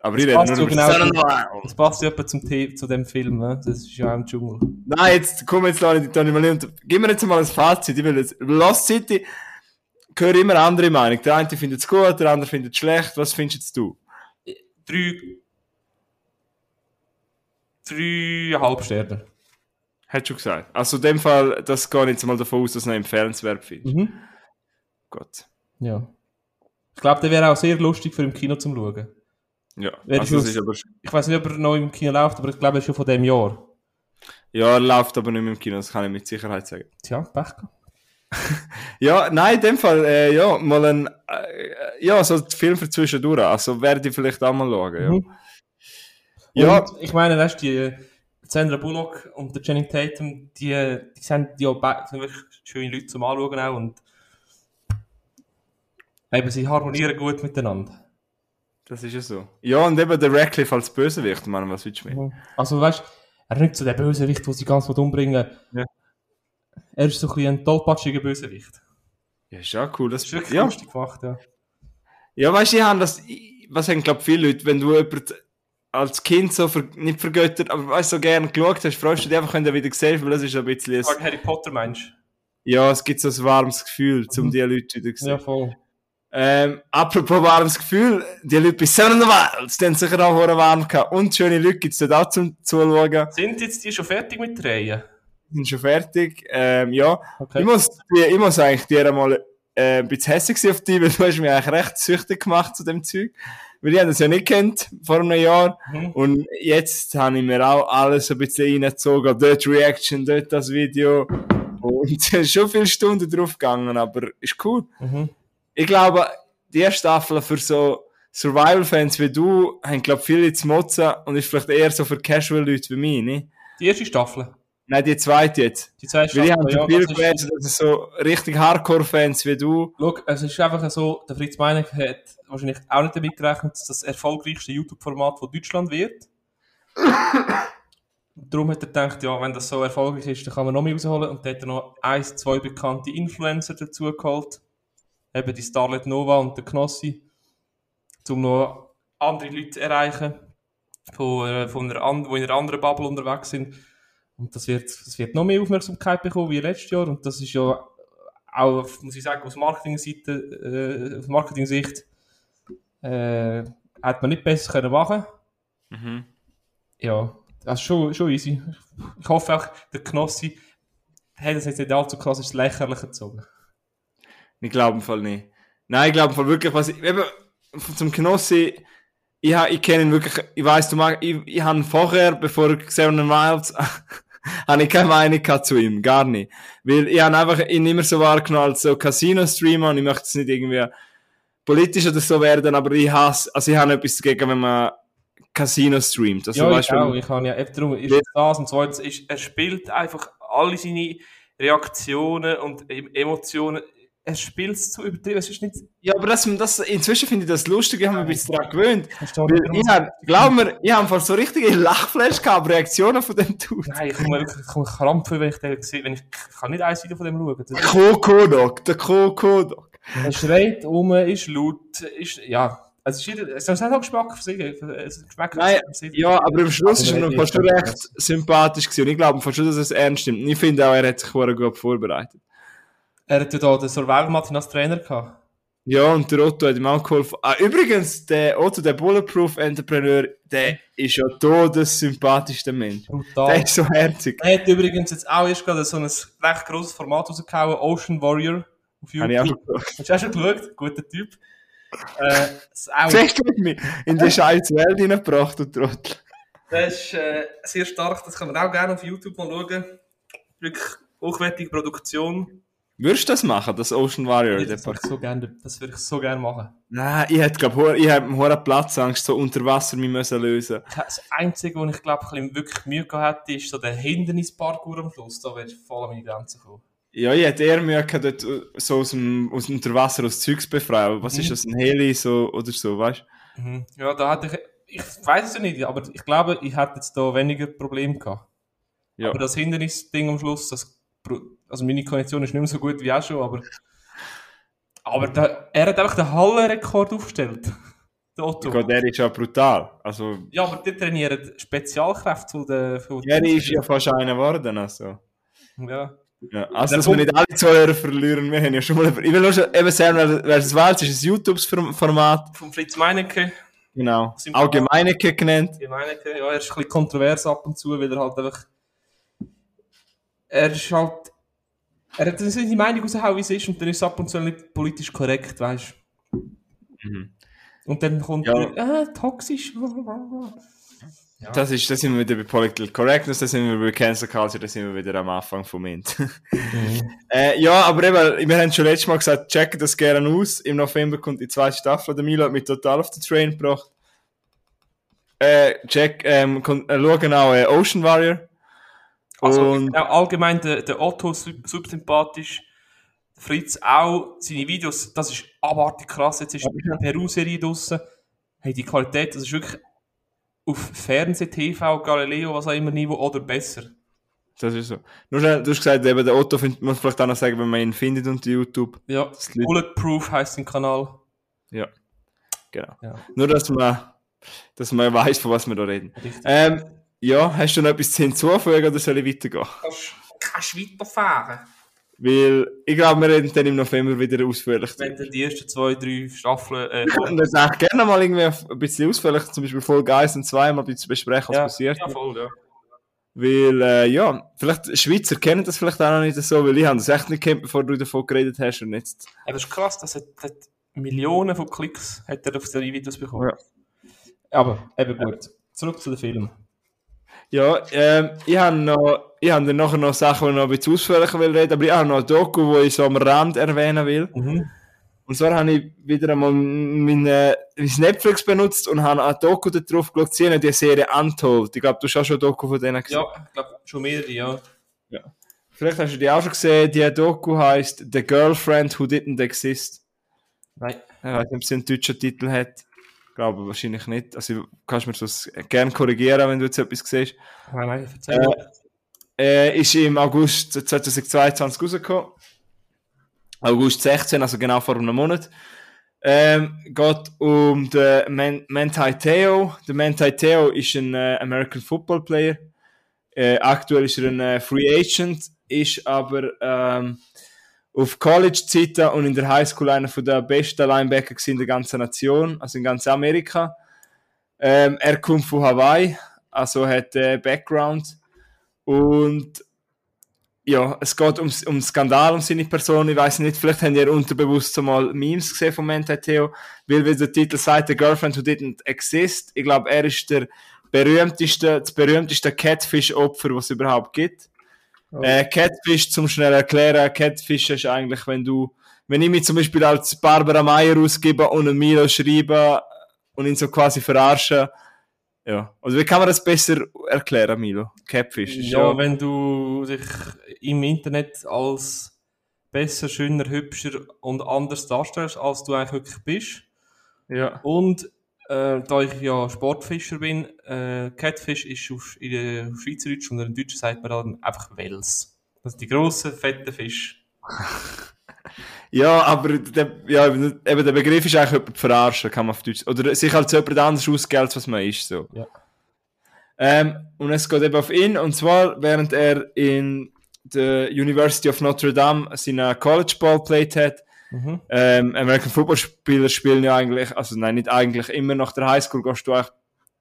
Aber ich rede nur über genau Seven Wild. Das passt ja zum zu dem Film, ne? Das ist ja auch im Dschungel. Nein, jetzt komm jetzt Leute, Tony mal Gib mir jetzt mal ein Fazit. Ich will jetzt, Lost City höre immer andere Meinung. Der eine findet es gut, der andere findet es schlecht. Was findest du? Drei. Dreieinhalb Sterne. Hättest du gesagt. Also in dem Fall, das gehe ich jetzt mal davon aus, dass du einen Fernsehwerb findest. Mhm. Gut. Ja. Ich glaube, der wäre auch sehr lustig für im Kino zum Schauen. Ja, also aus, aber... Ich weiß nicht, ob er noch im Kino läuft, aber ich glaube, er ist schon von dem Jahr. Ja, er läuft aber nicht mehr im Kino, das kann ich mit Sicherheit sagen. Tja, Pech ja, nein, in dem Fall, äh, ja, mal ein, äh, ja, so ein Film für zwischendurch. Also werde ich vielleicht auch mal schauen, ja. Mhm. Ja. Und ich meine, weißt du, die Sandra Bullock und der Channing Tatum, die, die sind ja sind wirklich schöne Leute zum Anschauen auch und Eben, sie harmonieren gut miteinander. Das ist ja so. Ja, und eben der Radcliffe als Bösewicht, man, was willst du mit? Also, weißt du, er nicht so der Bösewicht, der sie ganz umbringen ja. Er ist so ein, ein tollpatschiger Bösewicht. Ja, ist ja cool. Das, ist wirklich ja. lustig gemacht, ja. Ja, weißt du, ich habe das, was haben, glaube viele Leute, wenn du jemanden als Kind so ver, nicht vergöttert, aber weißt so gerne geschaut hast, freust du dich einfach, wenn du wieder siehst, weil das ist ein bisschen... Ein... Harry Potter meinst du? Ja, es gibt so ein warmes Gefühl, um mhm. die Leute wieder zu sehen. Ja, voll. Ähm, apropos warmes Gefühl, die Leute bei Wild, die haben sicher auch warm gehabt. Und schöne Leute gibt es dort auch zum Zuschauen. Sind jetzt die schon fertig mit Drehen? Sind schon fertig, ähm, ja. Okay. Ich, muss, ich muss eigentlich dir einmal äh, ein bisschen hässlich auf dich, weil du hast mich eigentlich recht süchtig gemacht zu dem Zeug. Weil ich das ja nicht kennt vor einem Jahr. Mhm. Und jetzt habe ich mir auch alles ein bisschen reingezogen. Dort Reaction, dort das Video. Und schon viele Stunden drauf gegangen, aber ist cool. Mhm ich glaube, die erste Staffel für so Survival-Fans wie du haben, glaube ich, viele zu motzen und ist vielleicht eher so für Casual-Leute wie mich, ne? Die erste Staffel? Nein, die zweite jetzt. Die zweite Weil ich habe ja, viel gelesen, dass es so richtig Hardcore-Fans wie du... Schau, es ist einfach so, der Fritz Meinecke hat wahrscheinlich auch nicht damit gerechnet, dass das erfolgreichste YouTube-Format von Deutschland wird. Darum hat er gedacht, ja, wenn das so erfolgreich ist, dann kann man noch mehr rausholen. Und dann hat er noch ein, zwei bekannte Influencer dazu geholt eben die Starlet Nova und der Knossi, um noch andere Leute zu erreichen, äh, die in einer anderen Bubble unterwegs sind. Und das wird, das wird noch mehr Aufmerksamkeit bekommen wie letztes Jahr. Und das ist ja auch, muss ich sagen, aus Marketing-Seite, äh, aus Marketing-Sicht, äh, hat man nicht besser können machen. Mhm. Ja, das ist schon, schon easy. Ich hoffe auch, der Knossi hat es jetzt nicht allzu klassisch lächerlich gezogen. Ich glaube im Fall nicht. Nein, ich glaube im Fall wirklich, was ich, eben, zum Knossi, ich, ich kenne ihn wirklich, ich weiss, du magst, ich, ich habe vorher, bevor ich Seven Wilds, habe ich keine Meinung zu ihm, gar nicht. Weil ich habe einfach ihn immer so wahrgenommen als so Casino-Streamer und ich möchte es nicht irgendwie politisch oder so werden, aber ich hasse, also ich habe etwas dagegen, wenn man Casino streamt. Also, ja, weißt, ich auch, ich habe ja, eben darum ist das und zweitens ist, er spielt einfach alle seine Reaktionen und Emotionen er spielt es zu übertrieben. Es ist nicht... Ja, aber das, das, inzwischen finde ich das lustig, ich habe mich ein bisschen daran gewöhnt. Ich habe, glaub mir, ich habe so richtige Lachflash gehabt, Reaktionen von dem Dude. Nein, ich komme wirklich ich komme krampfen, wenn ich den sehe. Wenn ich, ich kann nicht eins Video von dem schauen. Der Kokodok, der Kokodok. Er schreit um, ist laut, ist, ja. Also es ist ein Geschmack für sich. Geschmack Nein, ja, aber am Schluss ist er noch fast schon recht sympathisch gewesen. Und ich glaube fast schon, dass es ernst nimmt. Und ich finde auch, er hat sich gut vorbereitet. Er hat ja da den Survival Martin als Trainer gehabt. Ja, und der Otto hat ihm auch geholfen. Ah, übrigens, der Otto, der Bulletproof Entrepreneur, der ist ja das sympathischste Mensch. Brutal. Der ist so herzig. Er hat übrigens jetzt auch erst gerade so ein recht grosses Format rausgehauen, Ocean Warrior auf YouTube. Habe ich auch geschaut. Hast du auch schon geschaut? Guter Typ. Äh, Zuerst hat mich in die scheiß Welt hineingebracht, du Trottel. Das ist äh, sehr stark, das kann man auch gerne auf YouTube mal schauen. Wirklich hochwertige Produktion. Würdest du das machen, das Ocean Warrior? Das würde ich so gerne, das würde ich so gerne machen. Nein, ich hätte, glaube ich, habe hohen Platzangst, so unter Wasser mich müssen lösen. Das Einzige, wo ich glaube, ich wirklich Mühe gehabt hätte, ist so der Hindernisparkour am Schluss. Da wäre ich voll an meine Grenzen gekommen. Ja, ich hätte eher Mühe gehabt, dort äh, so aus dem, aus dem Unterwasser aus Zeugs befreien. Was mhm. ist das, ein Heli so, oder so, weißt du? Mhm. Ja, da hatte ich, ich weiß es nicht, aber ich glaube, ich hätte jetzt da weniger Probleme gehabt. Ja. Aber das Hindernisding am Schluss, das also meine Kondition ist nicht mehr so gut wie auch schon, aber, aber da, er hat einfach den Hallenrekord aufgestellt. Der Otto. Ja, der ist ja brutal. Also, ja, aber die trainieren Spezialkräfte von der. Von ja, der ist ja fast einer geworden. Also. Ja. Ja, also, dass wir nicht alle Zuhörer verlieren, wir haben ja schon mal. Ich will nur schon eben sagen, wer es weiß, ist ein YouTube-Format. Von Fritz Meinecke. Genau. Allgemeinecke genannt. Allgemeinecke, ja, er ist ein bisschen kontrovers ab und zu, weil er halt einfach er ist halt. Er hat seine Meinung rausgehauen, wie es ist, und dann ist es ab und zu nicht politisch korrekt, weißt du? Mhm. Und dann kommt ja. er, äh, toxisch. Ja. Das ist, das sind wir wieder bei Political Correctness, das sind wir bei Cancel Culture, das sind wir wieder am Anfang vom Int. Mhm. äh, ja, aber eben, wir haben schon letztes Mal gesagt, check das gerne aus. Im November kommt die zweite Staffel. Der Milo hat mich total auf den Train gebracht. Äh, check, ähm, äh, schauen auch äh, Ocean Warrior. Also und, allgemein der, der Otto subsympathisch. Fritz auch seine Videos, das ist abartig krass. Jetzt ist die Peru-Serie draussen. Hey, die Qualität, das ist wirklich auf Fernseh, TV, Galileo, was auch immer Niveau oder besser. Das ist so. Nur schnell, du hast gesagt, eben, der Otto find, muss vielleicht auch noch sagen, wenn man ihn findet unter YouTube. Ja, Bulletproof heißt sein Kanal. Ja, genau. Ja. Nur, dass man, dass man weiß, von was wir da reden. Ähm, ja, hast du noch etwas hinzufügen oder soll ich weitergehen? Kannst, kannst weiterfahren. Weil ich glaube, wir reden dann im November wieder ausführlich. Wenn du die ersten zwei, drei Staffeln. Äh, das auch gerne mal irgendwie ein bisschen ausführlich, zum Beispiel Folge 1 und 2 mal ein bisschen besprechen, was ja, passiert. Ja, voll, ja. Weil, äh, ja, vielleicht Schweizer kennen das vielleicht auch noch nicht so, weil ich habe das echt nicht kennt, bevor du davon geredet hast und jetzt. Ja, das ist krass, das hat, hat Millionen von Klicks hat er auf seine Videos bekommen. Ja. Aber, eben gut. Zurück zu den Filmen. Ja, ähm, ich habe noch, ich habe dann nachher noch Sachen, die ich noch ein bisschen ausführlicher will reden, aber ich habe noch ein Doku, wo ich so am Rand erwähnen will. Mhm. Und zwar habe ich wieder einmal mein, mein Netflix benutzt und habe ein Doku darauf geschaut, sie die Serie Untold. Ich glaube, du hast auch schon ein Doku von denen gesehen. Ja, ich glaube, schon mehrere, ja. ja. Vielleicht hast du die auch schon gesehen, die Doku heißt The Girlfriend Who Didn't Exist. Nein. Ich weiß nicht, ob sie einen deutschen Titel hat glaube wahrscheinlich nicht. Also du kannst mir das gerne korrigieren, wenn du jetzt etwas siehst. Nein, nein, erzähl äh, äh, ist im August 2022 rausgekommen. August 16, also genau vor einem Monat. Ähm, geht um den Man Manti Teo. Der Manti Teo ist ein äh, American Football Player. Äh, aktuell ist er ein äh, Free Agent, ist aber ähm, auf College-Zeiten und in der Highschool einer der besten Linebacker in der ganzen Nation, also in ganz Amerika. Ähm, er kommt von Hawaii, also hat äh, Background und ja, es geht um, um Skandal um seine Person. Ich weiß nicht, vielleicht habt ihr unterbewusst mal Memes gesehen Mente Theo, weil wie der Titel sagt, The Girlfriend Who Didn't Exist. Ich glaube, er ist der berühmteste, das berühmteste Catfish-Opfer, was es überhaupt gibt. Äh, Catfish, zum schnell erklären, Catfish ist eigentlich, wenn du, wenn ich mich zum Beispiel als Barbara Meyer ausgebe und einen Milo schreibe und ihn so quasi verarsche, ja. Also wie kann man das besser erklären, Milo? Catfish. Ja, ja, wenn du dich im Internet als besser, schöner, hübscher und anders darstellst, als du eigentlich wirklich bist. Ja. Und äh, da ich ja Sportfischer bin, äh, Catfish ist auf, in der Schweizerdeutsch und in Deutsch sagt man dann einfach Wels. Das sind die grossen, fetten Fische. ja, aber der, ja, eben der Begriff ist eigentlich jemand verarschen, kann man auf Deutsch. Oder sich als jemand anders ausgeben, als was man ist. So. Ja. Ähm, und es geht eben auf ihn, und zwar während er in der University of Notre Dame seinen College Ball played hat, Mhm. Ähm, American Football Spieler spielen ja eigentlich, also nein, nicht eigentlich, immer nach der Highschool gehst du auch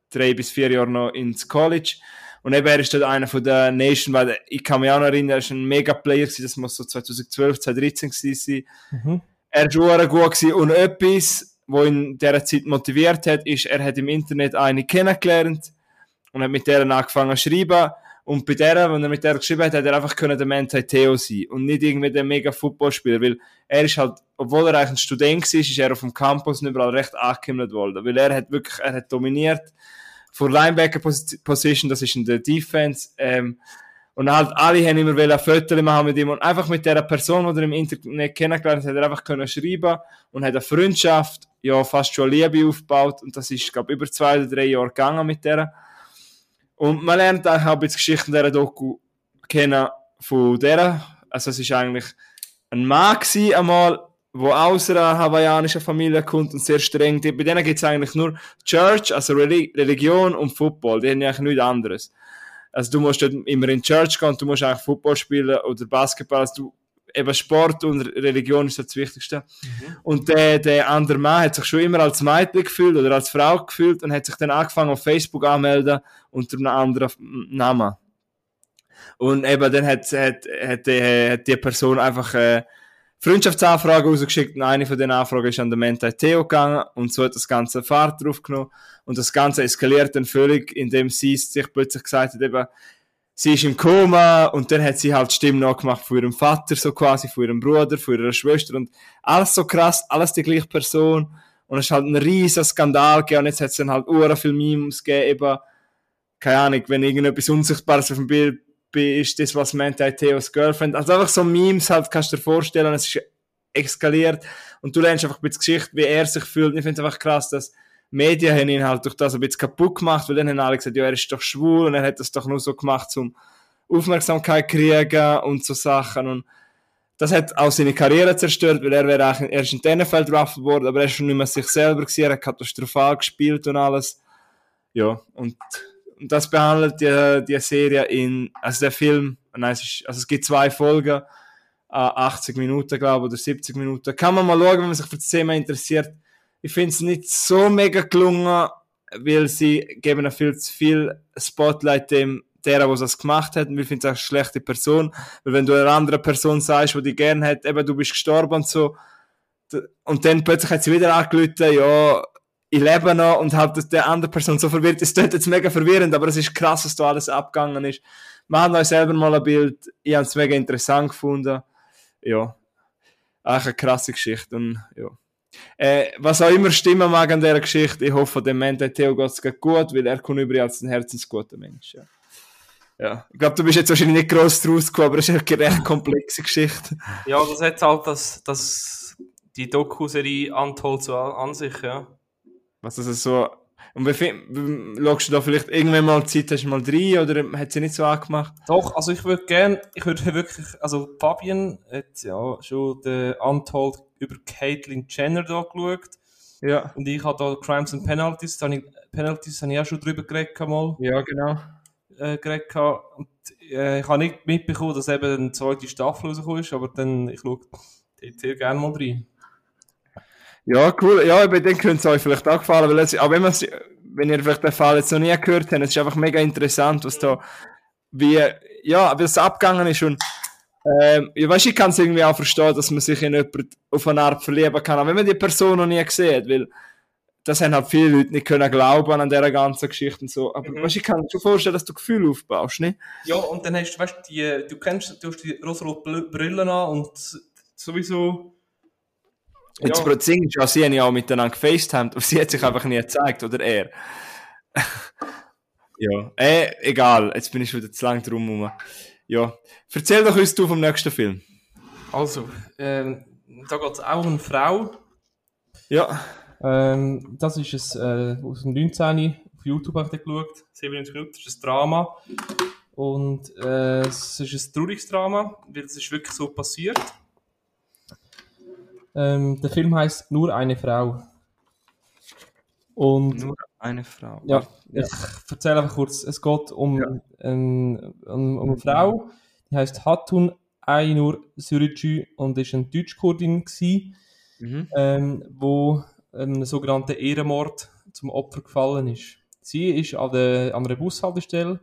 drei bis vier Jahre noch ins College. Und eben, er ist dort einer von der Nation, weil ich kann mich auch noch erinnern, er ist ein Mega-Player das muss so 2012, 2013 sein. Mhm. Er war gut gewesen. und etwas, was ihn in dieser Zeit motiviert hat, ist, er hat im Internet eine kennengelernt und hat mit der angefangen zu schreiben und bei der, wenn er mit der geschrieben hat, hat er einfach können der Mentai Theo sein und nicht irgendwie der mega Footballspieler, weil er ist halt, obwohl er eigentlich ein Student war, ist er auf dem Campus nicht überall recht angehimmelt worden, weil er hat wirklich, er hat dominiert vor Linebacker Position, das ist in der Defense, ähm, und halt alle haben immer ein Foto machen mit ihm und einfach mit der Person, die er im Internet kennengelernt hat, hat er einfach können schreiben und hat eine Freundschaft, ja, fast schon Liebe aufgebaut und das ist, glaube über zwei oder drei Jahre gegangen mit der. Und man lernt auch ein bisschen Geschichten dieser Doku kennen von der. Also es ist eigentlich ein Mann gewesen, einmal, der aus einer hawaiianischen Familie kommt und sehr streng. Bei denen gibt es eigentlich nur Church, also Religion und Football. Die haben eigentlich nichts anderes. Also du musst dort immer in Church gehen du musst eigentlich Football spielen oder Basketball. Also du, eben Sport und Religion ist das Wichtigste. Mhm. Und der, der andere Mann hat sich schon immer als Mädchen gefühlt oder als Frau gefühlt und hat sich dann angefangen auf Facebook anmelden unter einem anderen Namen. Und eben dann hat, hat, hat, die, hat die Person einfach äh, Freundschaftsanfrage rausgeschickt und eine von den Anfragen ist an den Mentai Theo gegangen und so hat das Ganze Fahrt drauf genommen und das Ganze eskaliert dann völlig, indem sie sich plötzlich gesagt hat, eben, sie ist im Koma und dann hat sie halt Stimmen nachgemacht von ihrem Vater, so quasi, von ihrem Bruder, von ihrer Schwester und alles so krass, alles die gleiche Person und es ist halt ein riesiger Skandal gegeben und jetzt hat es dann halt ura viel Memes gegeben, eben, keine Ahnung, wenn irgendetwas Unsichtbares auf dem Bild ist das, was Manti Theos Girlfriend. Also einfach so Memes halt, kannst du dir vorstellen, es ist eskaliert und du lernst einfach ein bisschen Geschichte, wie er sich fühlt. Und ich finde es einfach krass, dass Medien haben ihn halt durch das ein bisschen kaputt gemacht, weil dann haben alle gesagt, ja, er ist doch schwul und er hat das doch nur so gemacht, um Aufmerksamkeit kriegen und so Sachen und das hat auch seine Karriere zerstört, weil er wäre eigentlich, er ist in Tennerfeld draft worden, aber er ist schon nicht mehr sich selber gewesen, er hat katastrophal gespielt und alles. Ja, und, und das behandelt die, die Serie in, also der Film, nein, es ist, also es gibt zwei Folgen, 80 Minuten, glaube ich, oder 70 Minuten. Kann man mal schauen, wenn man sich für das Thema interessiert. Ich finde es nicht so mega gelungen, weil sie geben viel zu viel Spotlight dem der, der das gemacht hat, wir finden es eine schlechte Person, weil wenn du einer anderen Person sagst, die dich gerne hat, eben du bist gestorben und so, und dann plötzlich hat sie wieder angelötet, ja, ich lebe noch und halt der andere Person so verwirrt ist, das jetzt mega verwirrend, aber es ist krass, was da alles abgegangen ist. Machen euch selber mal ein Bild, ich habe es mega interessant gefunden, ja, eigentlich eine krasse Geschichte und ja. Äh, was auch immer stimmen mag an dieser Geschichte, ich hoffe, dem Mental Theo geht es gut, weil er kommt über als ein herzensguter Mensch. Ja. Ja, ich glaube, du bist jetzt wahrscheinlich nicht gross draus gekommen, aber es ist eine recht komplexe Geschichte. Ja, das hat halt das, das, die Doku-Serie Untold so an sich, ja. Was ist so, und wie viel, schaust du da vielleicht irgendwann mal Zeit, hast du mal drei oder hat sie nicht so angemacht? Doch, also ich würde gerne, ich würde wirklich, also Fabian hat ja schon den Untold über Caitlyn Jenner da geschaut. Ja. Und ich habe da Crimes and Penalties, da habe ich, Penalties habe ich auch schon drüber geredet mal. Ja, genau äh, geredet. Und, äh, ich habe nicht mitbekommen, dass eben eine zweite Staffel rausgekommen ist, aber dann, ich schaue sehr gerne mal rein. Ja, cool. Ja, bei denen könnte es euch vielleicht auch gefallen, weil es, auch wenn, wenn ihr vielleicht den Fall jetzt noch nie gehört habt, es ist einfach mega interessant, was da, wie, ja, wie es abgegangen ist und, ähm, ich weiß, ich kann es irgendwie auch verstehen, dass man sich in jemanden auf eine Art verlieben kann, aber wenn man die Person noch nie sieht, weil das haben halt viele Leute nicht können glauben an dieser ganzen Geschichte und so. Aber mhm. weißt, ich kann mir schon vorstellen, dass du Gefühle aufbaust, ne? Ja, und dann hast du, weißt die, du kennst, du hast die rosa-rote Brille an und sowieso. Jetzt ja. Ding ist ja, sie haben ja auch miteinander gefacetimed, aber sie hat sich einfach nie gezeigt, oder er. ja, äh, egal, jetzt bin ich wieder zu lang drum herum. Ja, erzähl doch uns du vom nächsten Film. Also, ähm, da geht es auch um eine Frau. Ja. Ähm, das ist es äh, aus dem 19. Auf YouTube habe ich geschaut. 97 Minuten. Das ist ein Drama. Und äh, es ist ein trauriges Drama, weil es ist wirklich so passiert. Ähm, der Film heißt Nur eine Frau. Und, Nur eine Frau. Ja, ja. ich erzähle einfach kurz. Es geht um, ja. ein, um, um eine Frau, die heißt Hatun Aynur Sürücü und ist eine Deutschkurdin gewesen, mhm. ähm, wo einem sogenannten Ehrenmord zum Opfer gefallen ist. Sie ist an, der, an einer Bushaltestelle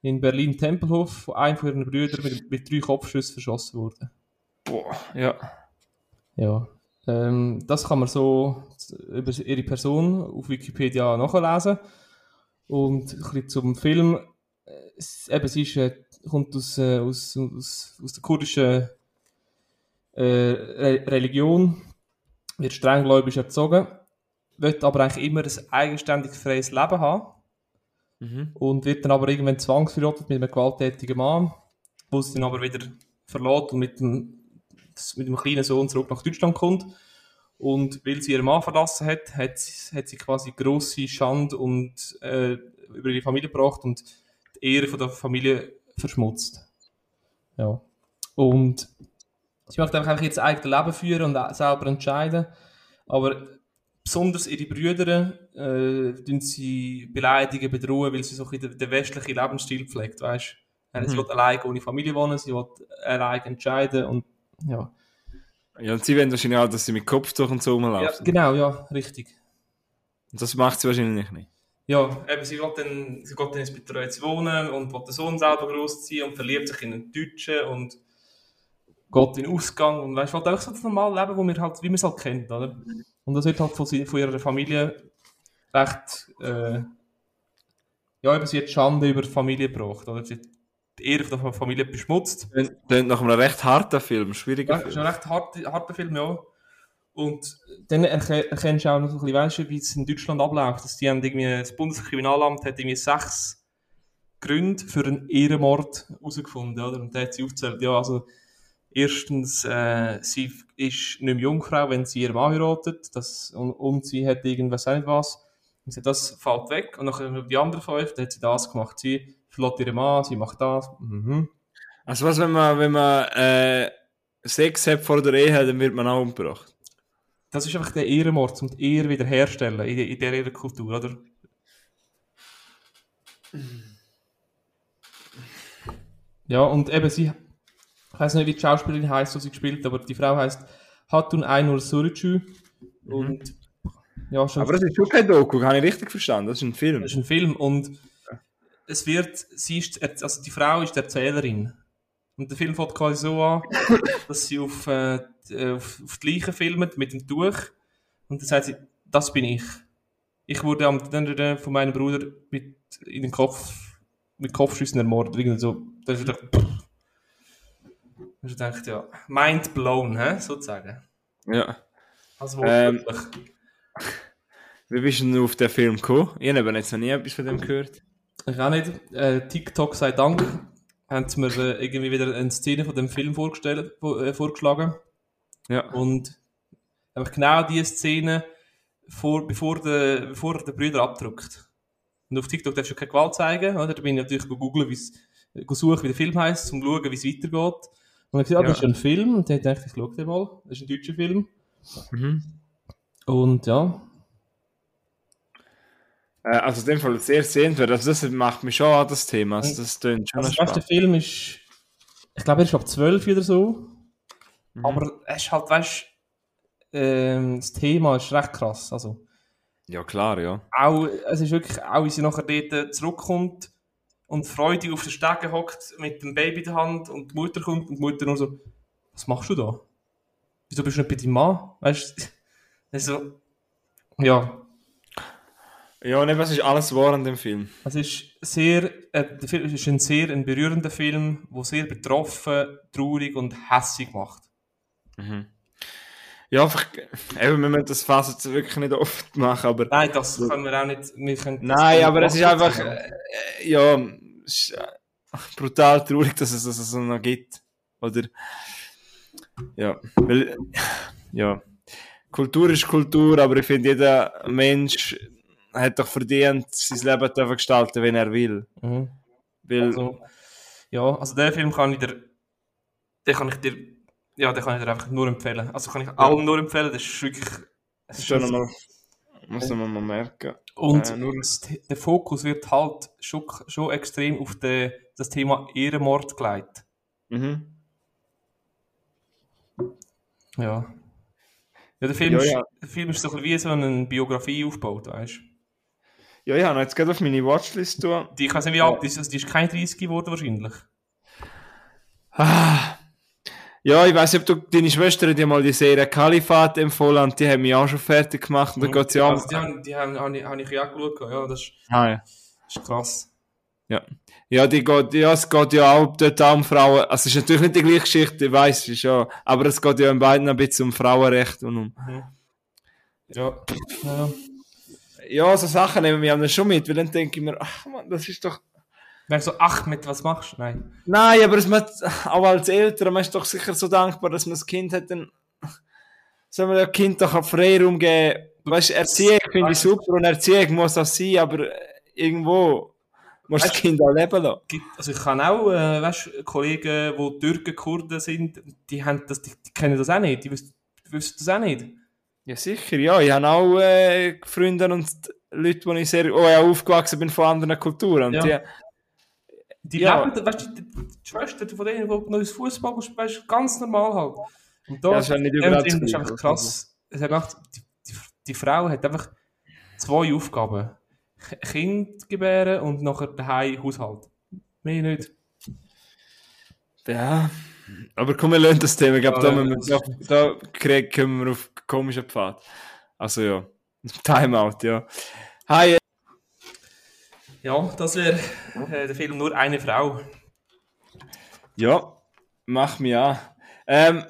in Berlin-Tempelhof von einem von ihren Brüdern mit, mit drei Kopfschüssen verschossen worden. Boah, ja. Ja. Ähm, das kann man so über ihre Person auf Wikipedia nachlesen. Und ein bisschen zum Film. Eben, sie ist, äh, kommt aus, äh, aus, aus, aus der kurdischen äh, Religion wird strenggläubig erzogen, wird aber eigentlich immer ein eigenständig freies Leben haben mhm. und wird dann aber irgendwann zwangsverheiratet mit einem gewalttätigen Mann, wo sie dann aber wieder verlässt und mit dem, mit dem kleinen Sohn zurück nach Deutschland kommt. Und weil sie ihren Mann verlassen hat, hat, hat sie quasi grosse Schande und, äh, über ihre Familie gebracht und die Ehre von der Familie verschmutzt. Ja. Und Sie möchte einfach jetzt eigenes Leben führen und selber entscheiden. Aber besonders ihre Brüder äh, sie beleidigen, bedrohen, weil sie so ein den, den westlichen Lebensstil pflegt, weißt du? Mhm. Sie will alleine ohne Familie wohnen, sie will alleine entscheiden und ja. Ja, und sie wollen wahrscheinlich auch, dass sie mit Kopftuch und so rumlaufen. Ja, genau, ja, richtig. Und das macht sie wahrscheinlich nicht. Ja, eben, sie, will dann, sie geht dann ins betreutes Wohnen und will den Sohn selber großziehen und verliebt sich in einen Deutschen und geht in den Ausgang und weißt, halt auch so das normale Leben, wo wir halt, wie man es halt kennt, oder? Und das wird halt von, von ihrer Familie recht, äh, ja, eben, sie hat Schande über die Familie gebracht, oder? Sie hat die Ehre von der Familie beschmutzt. Klingt nach einem recht harten Film, schwieriger ja, Film. Ja, ist ein recht harter, harter Film, ja. Und dann erkennst du auch noch so ein bisschen, weißt, wie es in Deutschland abläuft. Dass die haben irgendwie, das Bundeskriminalamt hat irgendwie sechs Gründe für einen Ehrenmord herausgefunden, oder? Und da hat sie aufgezählt, ja, also, erstens, äh, sie ist nicht mehr Jungfrau, wenn sie ihren Mann heiratet, das, und, und sie hat irgendwas, nicht was. Und sie, das fällt weg. Und dann die anderen fünf, da hat sie das gemacht. Sie verlässt ihren Mann, sie macht das. Mhm. Also was, wenn man, wenn man äh, Sex hat vor der Ehe, dann wird man auch umgebracht? Das ist einfach der Ehrenmord, um die Ehre wiederherstellen in, in dieser Kultur, oder? Ja, und eben sie, ich weiß nicht, wie die Schauspielerin heißt, die sie gespielt aber die Frau heißt Hatun Ainur Suricü. Mhm. Und ja, schon. Aber das ist schon kein Doku, habe ich richtig verstanden. Das ist ein Film. Das ist ein Film und es wird, sie ist, also die Frau ist die Erzählerin. Und der Film fängt quasi so an, dass sie auf, äh, auf, auf die Leiche filmt mit dem Tuch. Und dann sagt sie, das bin ich. Ich wurde am Ende von meinem Bruder mit, in den Kopf, mit Kopfschüssen ermordet. Irgendwie so. Da ist gedacht, ich dachte, ja, mind blown, hä? sozusagen. Ja. Also ähm, Wie bist du auf den Film gekommen? Ich habe jetzt noch nie etwas von dem gehört. Ich auch nicht. Äh, TikTok sei Dank haben sie mir äh, irgendwie wieder eine Szene von dem Film vorgestellt, äh, vorgeschlagen. Ja. Und einfach genau diese Szene, vor, bevor, der, bevor der Brüder abdruckt. Und auf TikTok darfst du keine Gewalt zeigen, oder? Da bin ich natürlich googeln, wie suchen, wie der Film heisst, um zu schauen, wie es weitergeht. Und ich gesagt, ah, ja. das ist ein Film. Und dann dachte ich, ich schau den mal. Das ist ein deutscher Film. Mhm. Und ja, äh, also in dem Fall sehr sehenswert. Also das macht mich schon an das Thema. Also das tönt schon also der Film ist, ich glaube, er ist ab 12 oder so. Mhm. Aber es ist halt, weißt äh, das Thema ist recht krass. Also, ja, klar, ja. Auch, es ist wirklich, auch wie sie nachher dort zurückkommt und freudig auf der Stege hockt mit dem Baby in der Hand und die Mutter kommt und die Mutter nur so, was machst du da? Wieso bist du nicht bei deinem Mann? Weißt du? Also, ja, ja, ne, was ist alles wahr an dem Film? Es ist sehr, äh, der Film ist ein sehr ein berührender Film, der sehr betroffen, traurig und hässig macht. Mhm. Ja, einfach, eben, wir müssen das fast jetzt wirklich nicht oft machen, aber... Nein, das können wir auch nicht... Wir können Nein, aber es ist einfach, äh, ja, es ist äh, brutal traurig, dass es das so noch gibt. Oder, ja, weil, ja, Kultur ist Kultur, aber ich finde, jeder Mensch hat doch verdient, sein Leben zu gestalten, wenn er will. Mhm. Weil, also, ja, also den Film kann ich dir, den kann ich dir, ja, den kann ich dir einfach nur empfehlen. Also kann ich ja. allen nur empfehlen, das ist wirklich... Das ist schon nochmal, muss man mal merken. Und äh, nur das, der Fokus wird halt schon, schon extrem auf de, das Thema Ehrenmord gelegt. Mhm. Ja. Ja, der Film, ja, ja. Ist, der Film ist so wie so eine Biografie aufgebaut, weißt du? Ja, ich habe jetzt gerade auf meine Watchlist tun. Die, ich weiß nicht, wie alt ist. Also die ist kein 30 geworden wahrscheinlich. Ah. Ja, ich weiß nicht, ob du deine Schwester dir mal die Serie Kalifat empfohlen und die haben mich auch schon fertig gemacht. Und da geht's ja also die haben, die haben, habe ich, habe ich ja geschaut. Ja, das ist, ah, ja. Das ist krass. Ja. Ja, die geht, ja, es geht ja auch dort um Frauen. Also, es ist natürlich nicht die gleiche Geschichte, ich weiß es ja. Aber es geht ja in beiden ein bisschen um Frauenrecht und um. Mhm. Ja. ja ja, so Sachen nehmen wir dann schon mit, weil dann denke ich mir, ach man, das ist doch. Wenn so, ach, mit was machst du? Nein. Nein, aber es macht, auch als Eltern, man ist doch sicher so dankbar, dass man das Kind hat, dann soll man dem Kind doch Freiraum geben. Weißt du, Erziehung finde ich super und Erziehung muss das sein, aber irgendwo muss das Kind auch leben lassen. Also ich kann auch, äh, weißt du, Kollegen, die Türken, Kurden sind, die, haben das, die, die kennen das auch nicht, die wissen, die wissen das auch nicht. Ja, sicher, ja. Ich habe auch äh, Freunde und Leute, die ich sehr oh, ja, aufgewachsen bin von anderen Kulturen. Und ja. die, die ja. leben, weißt du, die, die Schwester von denen, die neues Fußball spielen, ganz normal halt. Und da, ja, das ist, nicht überall das ist einfach krass. Es hat gedacht, die, die, die, Frau hat einfach zwei Aufgaben. Kind gebären und nachher daheim Haushalt. Mehr nicht. Ja, aber komm, wir lernen das Thema. Ich glaube, da, da, da kommen wir auf komischen Pfad. Also ja, Timeout, ja. Hi. Ja, das wäre äh, der Film Nur eine Frau. Ja, mach mich an. Ähm,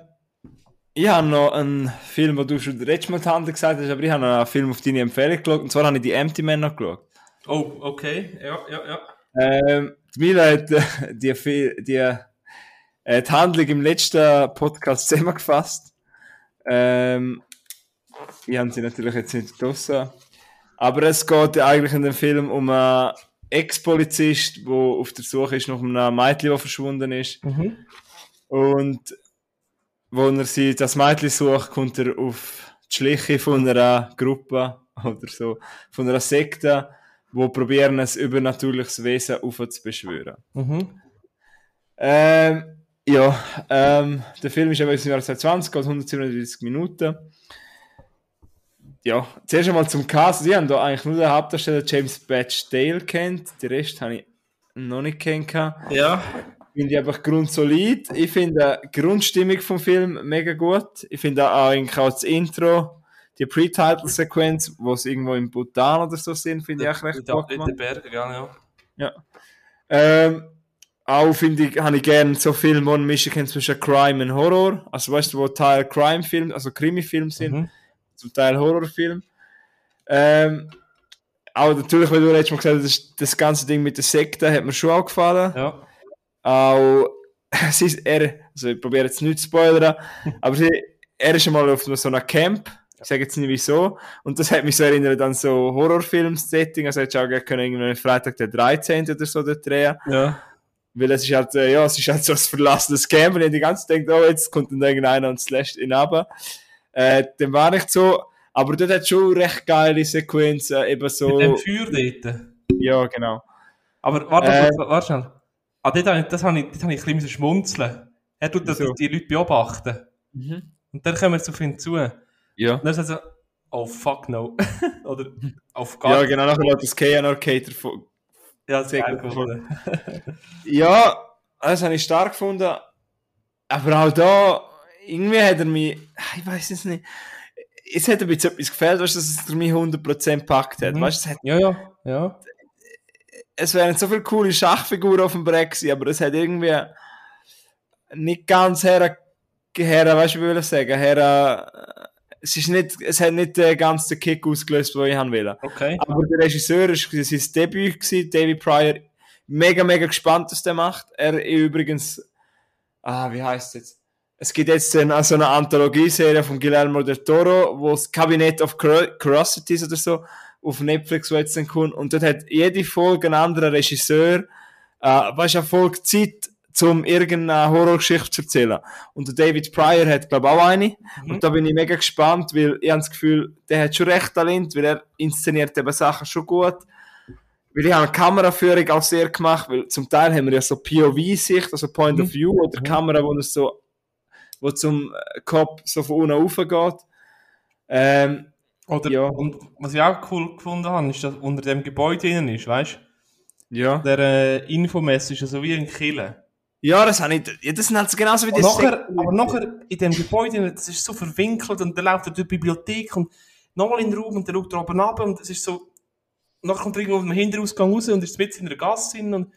ich habe noch einen Film, wo du schon letztes Mal Tante gesagt hast, aber ich habe noch einen Film auf deine Empfehlung geschaut. Und zwar habe ich die Empty Man noch geschaut. Oh, okay. Ja, ja, ja. Ähm, Die Mila hat äh, die, die, äh, die Handlung im letzten Podcast zusammengefasst. Ähm, ich habe sie natürlich jetzt nicht draussen. Aber es geht eigentlich in dem Film um einen Ex-Polizist, der auf der Suche ist nach einem Mädchen, das verschwunden ist. Mhm. Und wo er sie, das Mädchen sucht, kommt er auf die Schliche von einer Gruppe oder so, von einer Sekte, wo probieren, ein übernatürliches Wesen aufzubeschwören. Mhm. Ähm, ja, ähm, der Film ist eben im Jahr 2020, geht 137 Minuten. Ja, zuerst einmal zum Cast. Sie haben da eigentlich nur den Hauptdarsteller James Batch Dale kennt. Den Rest habe ich noch nicht kennengelernt. Ja. Finde ich einfach grundsolid. Ich finde die Grundstimmung vom Film mega gut. Ich finde auch eigentlich auch das Intro, die Pre-Title-Sequenz, wo sie irgendwo im Bhutan oder so sind, finde ich auch recht gut. In den Bergen, ja. Ja. Ähm, auch finde ich, habe ich gerne so Filme, wo Michigan zwischen Crime und Horror. Also weißt du, wo Teil Crime-Film, also Krimi-Film sind, mhm. zum Teil Horrorfilm. Ähm, auch natürlich, weil du letztes Mal gesagt hast, das ganze Ding mit der Sekte hat mir schon auch gefallen. Ja. Auch, sie ist, er, also ich probiere jetzt nicht zu spoilern, aber sie, er ist schon mal auf so einem Camp. Ich sage jetzt nicht wieso. Und das hat mich so erinnert an so Horrorfilm-Setting. Also hättest du auch können irgendwie Freitag der 13. oder so dort drehen. Ja. Weil es ist halt, äh, ja, es ist halt so ein verlassenes Camp und ich die ganze Zeit denkt, oh, jetzt kommt dann irgendeiner und slasht ihn runter. Äh, dann war nicht so, aber dort hat schon recht geile Sequenzen, eben so. Mit dem Feuer dort? Ja, genau. Aber warte, äh, warte schnell. Ah, dort habe ich, das habe ich, dort habe ich ein bisschen schmunzeln. Er tut das, die Leute beobachten. Mhm. Und dann kommen wir zu ihm zu. Ja. Und dann sagt er so, oh fuck no. Oder auf gar Ja, genau, nachher lässt das K.N. Arcader ja, sehr gut gefunden. ja, das habe ich stark gefunden. Aber auch da, irgendwie hat er mich, ich weiß es nicht, es hat ein bisschen etwas gefällt, weißt, dass es mich 100% gepackt hat. Mhm. Weißt, es hat, ja, ja, ja. Es wären so viele coole Schachfiguren auf dem Brexit, aber es hat irgendwie nicht ganz her, her weißt du, wie will ich sagen, her, es, ist nicht, es hat nicht den ganzen Kick ausgelöst, den ich haben will. Okay. Aber der Regisseur war sein Debüt, gewesen, David Pryor. Mega, mega gespannt, was der macht. Er übrigens, ah, wie heißt es jetzt? Es gibt jetzt eine, so eine Anthologieserie von Guillermo del Toro, wo das Cabinet of Curiosities oder so auf Netflix wo jetzt kommt. Und dort hat jede Folge einen anderen Regisseur, äh, weißt du, eine Folge Zeit, um irgendeine Horrorgeschichte zu erzählen. Und der David Pryor hat, glaube ich, auch eine. Mhm. Und da bin ich mega gespannt, weil ich habe das Gefühl, der hat schon recht Talent, weil er inszeniert eben Sachen schon gut. Weil ich habe eine Kameraführung auch sehr gemacht, weil zum Teil haben wir ja so POV-Sicht, also Point mhm. of View, oder mhm. Kamera, wo es so, wo zum Kopf so von unten rauf geht. Ähm, oder, ja. und was ich auch cool gefunden habe, ist, dass unter dem Gebäude drinnen ist, weißt du? Ja. Der äh, Infomess ist so wie ein Killer. Ja, das habe ich. Ja, das sind halt genauso wie die nachher, Aber nachher in dem Gebäude, das ist so verwinkelt und dann läuft er durch die Bibliothek und nochmal in den Raum und dann schaut er oben runter und es ist so. Nachher kommt er irgendwo aus dem Hinterausgang raus und ist mit in der Gasse und.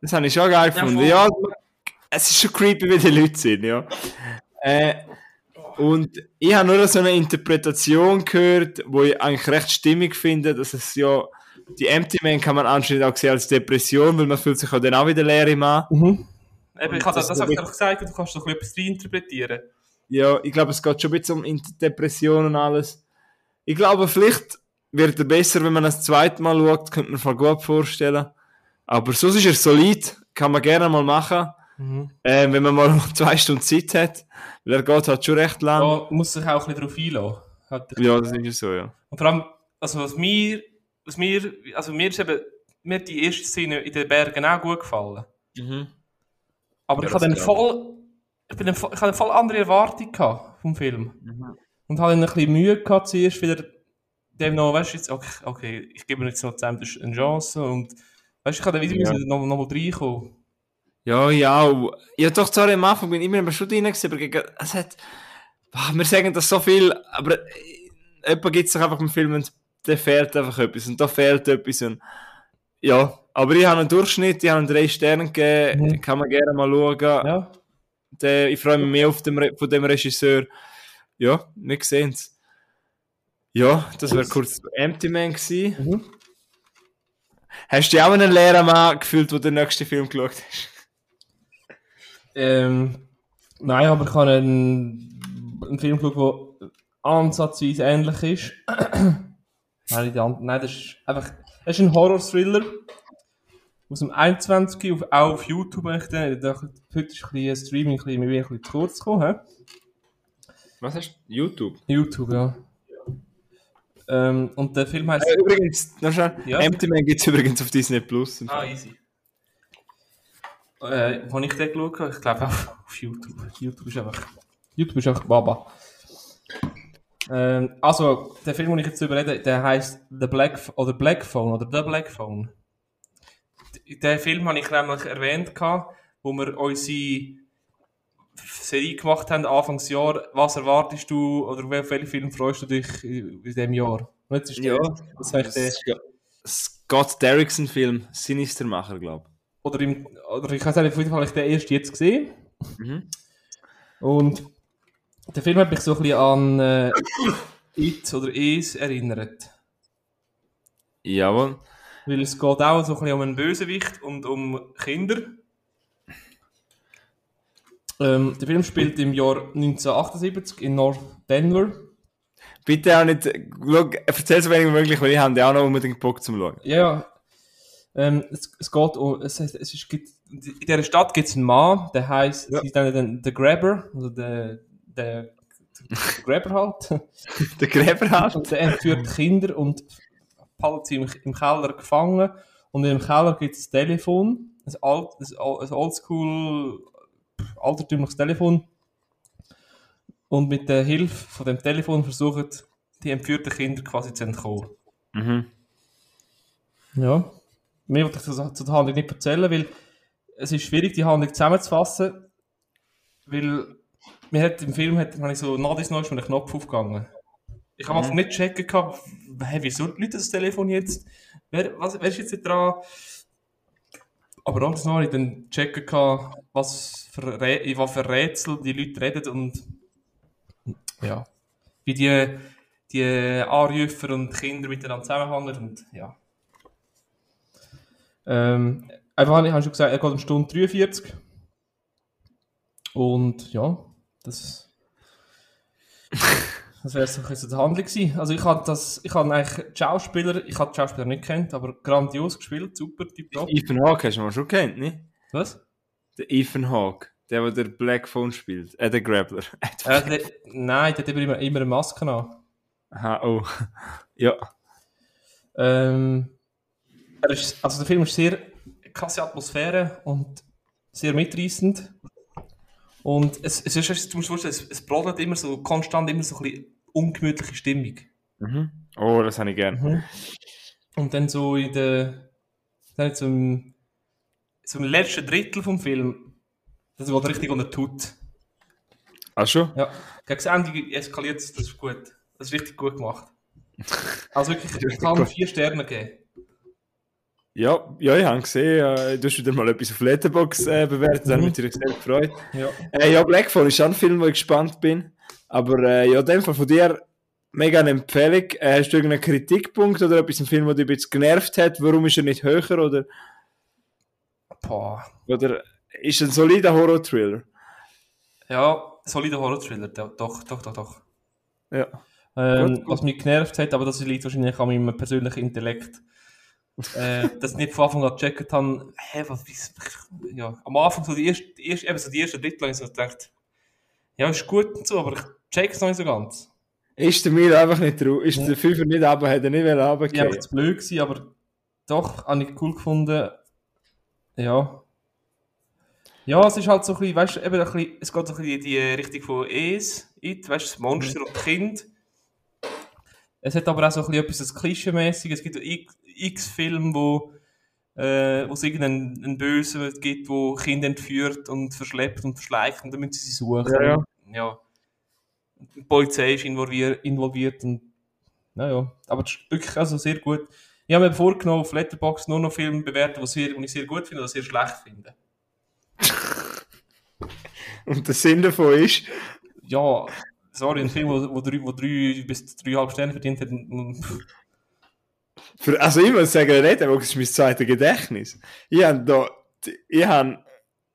Das habe ich schon geil gefunden. Ja, ja, es ist schon creepy, wie die Leute sind, ja. Äh, und ich habe nur so eine Interpretation gehört, wo ich eigentlich recht stimmig finde, dass es ja die Empty Man kann man anscheinend auch sehen als Depression, weil man fühlt sich auch dann auch wieder leer im Mann. Mhm. Eben, ich habe das, das habe ich gesagt, du kannst doch etwas reinterpretieren. Ja, ich glaube, es geht schon ein bisschen um Depression und alles. Ich glaube, vielleicht wird er besser, wenn man das zweite Mal schaut, könnte man sich gut vorstellen. Aber sonst ist er solid, kann man gerne mal machen. Mhm. Äh, wenn man mal noch zwei Stunden Zeit hat. Weil er geht halt schon recht lang. Ja, muss sich auch ein bisschen darauf einlassen. Ja, das ist so, ja. Und vor allem, also was mir was mir, also mir ist eben, mir die erste Szene in den Bergen auch gut gefallen. Mhm. Aber ja, ich hatte eine voll, ich, bin eine, ich hatte eine voll andere Erwartung vom Film. Mhm. Und hatte ein bisschen Mühe gehabt, zuerst wieder dem noch, weißt du, jetzt, okay, okay, ich gebe mir jetzt noch zusammen eine Chance und, weißt du, ich kann wieder ja. noch, noch mal reinkommen. Ja, ja, ja doch, sorry, am Anfang bin ich immer schon drin gewesen, aber es hat, wir sagen das so viel, aber jemand gibt sich einfach im Film ein da fehlt einfach etwas und da fehlt etwas. Und, ja, aber ich habe einen Durchschnitt, ich habe drei Sterne gegeben, mhm. kann man gerne mal schauen. Ja. Der, ich freue mich mehr auf dem, von dem Regisseur. Ja, wir sehen es. Ja, das wäre kurz Empty Man gewesen. Mhm. Hast du auch einen leeren Mann gefühlt, wo den nächsten Film geschaut hast? Ähm, nein, aber ich habe einen, einen Film geschaut, der ansatzweise ähnlich ist. Nein, die andere, nein, das ist einfach, das ist ein Horror-Thriller aus dem 21. Auf, auch auf YouTube. Ich denke, heute ist ein bisschen Streaming ein bisschen, ein bisschen zu kurz gekommen. Was hast du? YouTube? YouTube, ja. Ähm, und der Film heißt. Äh, übrigens, noch schnell. Ja. Empty Man gibt es übrigens auf Disney Plus. Ah, easy. Äh, wo ich den geschaut habe, ich glaube auch auf YouTube. YouTube ist einfach. YouTube ist einfach Baba. Ähm, also, der Film, den ich jetzt überrede, der heißt The Black oder Black Phone oder The Black Phone. Den Film habe ich nämlich erwähnt, wo wir unsere Serie gemacht haben, Anfangsjahr, was erwartest du oder auf welchen Film freust du dich in diesem Jahr? Jetzt ist ja, das heißt der Scott Derrickson-Film, Sinistermacher, glaube ich. Oder, im, oder ich habe auf jeden Fall den erst jetzt gesehen. Mhm. Und der Film hat mich so ein bisschen an äh, It oder Es erinnert. Jawohl. Weil es geht auch so ein bisschen um einen Bösewicht und um Kinder. Ähm, der Film spielt im Jahr 1978 in North Denver. Bitte auch nicht, schau, erzähl so wenig wie möglich, weil ich habe auch noch unbedingt Bock zum Schauen. Ja, ähm, es, es geht um, es, es ist, in dieser Stadt gibt es einen Mann, der heißt, ja. der, der Grabber, also der, der, der Grabber halt. der Grabber halt. Und der entführt Kinder und hält sie im, im Keller gefangen. Und im Keller gibt es ein Telefon, ein, alt, ein Oldschool altertümliches Telefon. Und mit der Hilfe von dem Telefon versuchen die entführten Kinder quasi zu entkommen. Mhm. Ja. Mehr wollte ich zu der Handlung nicht erzählen, weil es ist schwierig, die Handlung zusammenzufassen, weil mir hat im Film hat, habe ich so des Neues mit einem Knopf aufgegangen. Ich habe mhm. nicht checken gehabt, hey, wieso Leute das Telefon jetzt? Wer, was, wer ist jetzt dran? Aber auch noch ich dann checken kann, was für, was für Rätsel die Leute reden und ja, wie die, die Anrufer und Kinder miteinander zusammenhängen und ja. Ähm, einfach, ich habe schon gesagt, er geht um Stunde 43 und ja, das Das wäre so ein die Handlung gewesen. Also ich habe das, ich habe eigentlich die Schauspieler, ich habe die Schauspieler nicht kennt, aber grandios gespielt, super, tipptopp. Ethan Hawke hast du mal schon kennt, ne? Was? Der Ethan Hawke, der, der der Black Phone spielt, äh, der Grappler. äh, der, nein, der hat immer, immer eine Maske an. Aha, oh. ja. Ähm, ist, also der Film ist sehr krasse Atmosphäre und sehr mitreißend. Und es, es ist, du musst vorstellen, es, es brodelt immer so konstant immer so ein bisschen ungemütliche Stimmung. Mhm. Oh, das habe ich gern. Mhm. Und dann so in der, dann zum, zum letzten Drittel vom Film, das wird richtig unter tut. Ach schon? Ja. Gegen das Ende eskaliert es, das ist gut. Das ist richtig gut gemacht. Also wirklich, ich kann vier Sterne geben. Ja, ja, ich habe gesehen, äh, du hast wieder mal etwas auf Letterbox äh, bewertet, da habe ich mich sehr gefreut. Ja, äh, ja Blackfall ist schon ein Film, wo ich gespannt bin. Aber äh, ja, in dem Fall von dir mega eine Empfehlung. Äh, hast du irgendeinen Kritikpunkt oder etwas im Film, der dich ein bisschen genervt hat? Warum ist er nicht höher? Oder, Boah. oder ist ein solider Horror-Thriller? Ja, solider Horror-Thriller, doch, doch, doch, doch. Ja. Ähm, was mich genervt hat, aber das liegt wahrscheinlich an meinem persönlichen Intellekt äh, dass ich nicht von Anfang an gecheckt habe, hä, was, wie, ja, am Anfang so die erste, die erste, eben so die erste Drittel, ich so gedacht, ja, ist gut und so, aber ich check es noch nicht so ganz. Ist der mir einfach nicht drauf, ist ja. der Fünfer nicht runter, hat er nicht mehr runtergehen. Ja, zu blöd gewesen, aber doch, habe ich cool gefunden, ja. Ja, es ist halt so ein bisschen, weißt du, eben ein bisschen, es geht so ein bisschen in die Richtung von Es, It, weißt du, das Monster mhm. und Kind. Es hat aber auch so ein bisschen etwas Klischee-mäßiges, es gibt x Filme, wo äh, wo es irgendeinen Bösen gibt, wo Kinder entführt und verschleppt und verschleicht und dann müssen sie sie suchen. Ja, ja. ja. Die Polizei ist involviert, involviert und naja, aber wirklich also sehr gut. Ich habe mir vorgenommen, auf Letterboxd nur noch Filme bewerten, die ich sehr gut finde oder sehr schlecht finde. und der Sinn davon ist? Ja, sorry, ein Film, wo, wo, drei, wo drei bis dreieinhalb Sterne verdient hat, Für, also ich muss sagen, Letterboxd ist mein zweites Gedächtnis. Ich habe da, ich habe,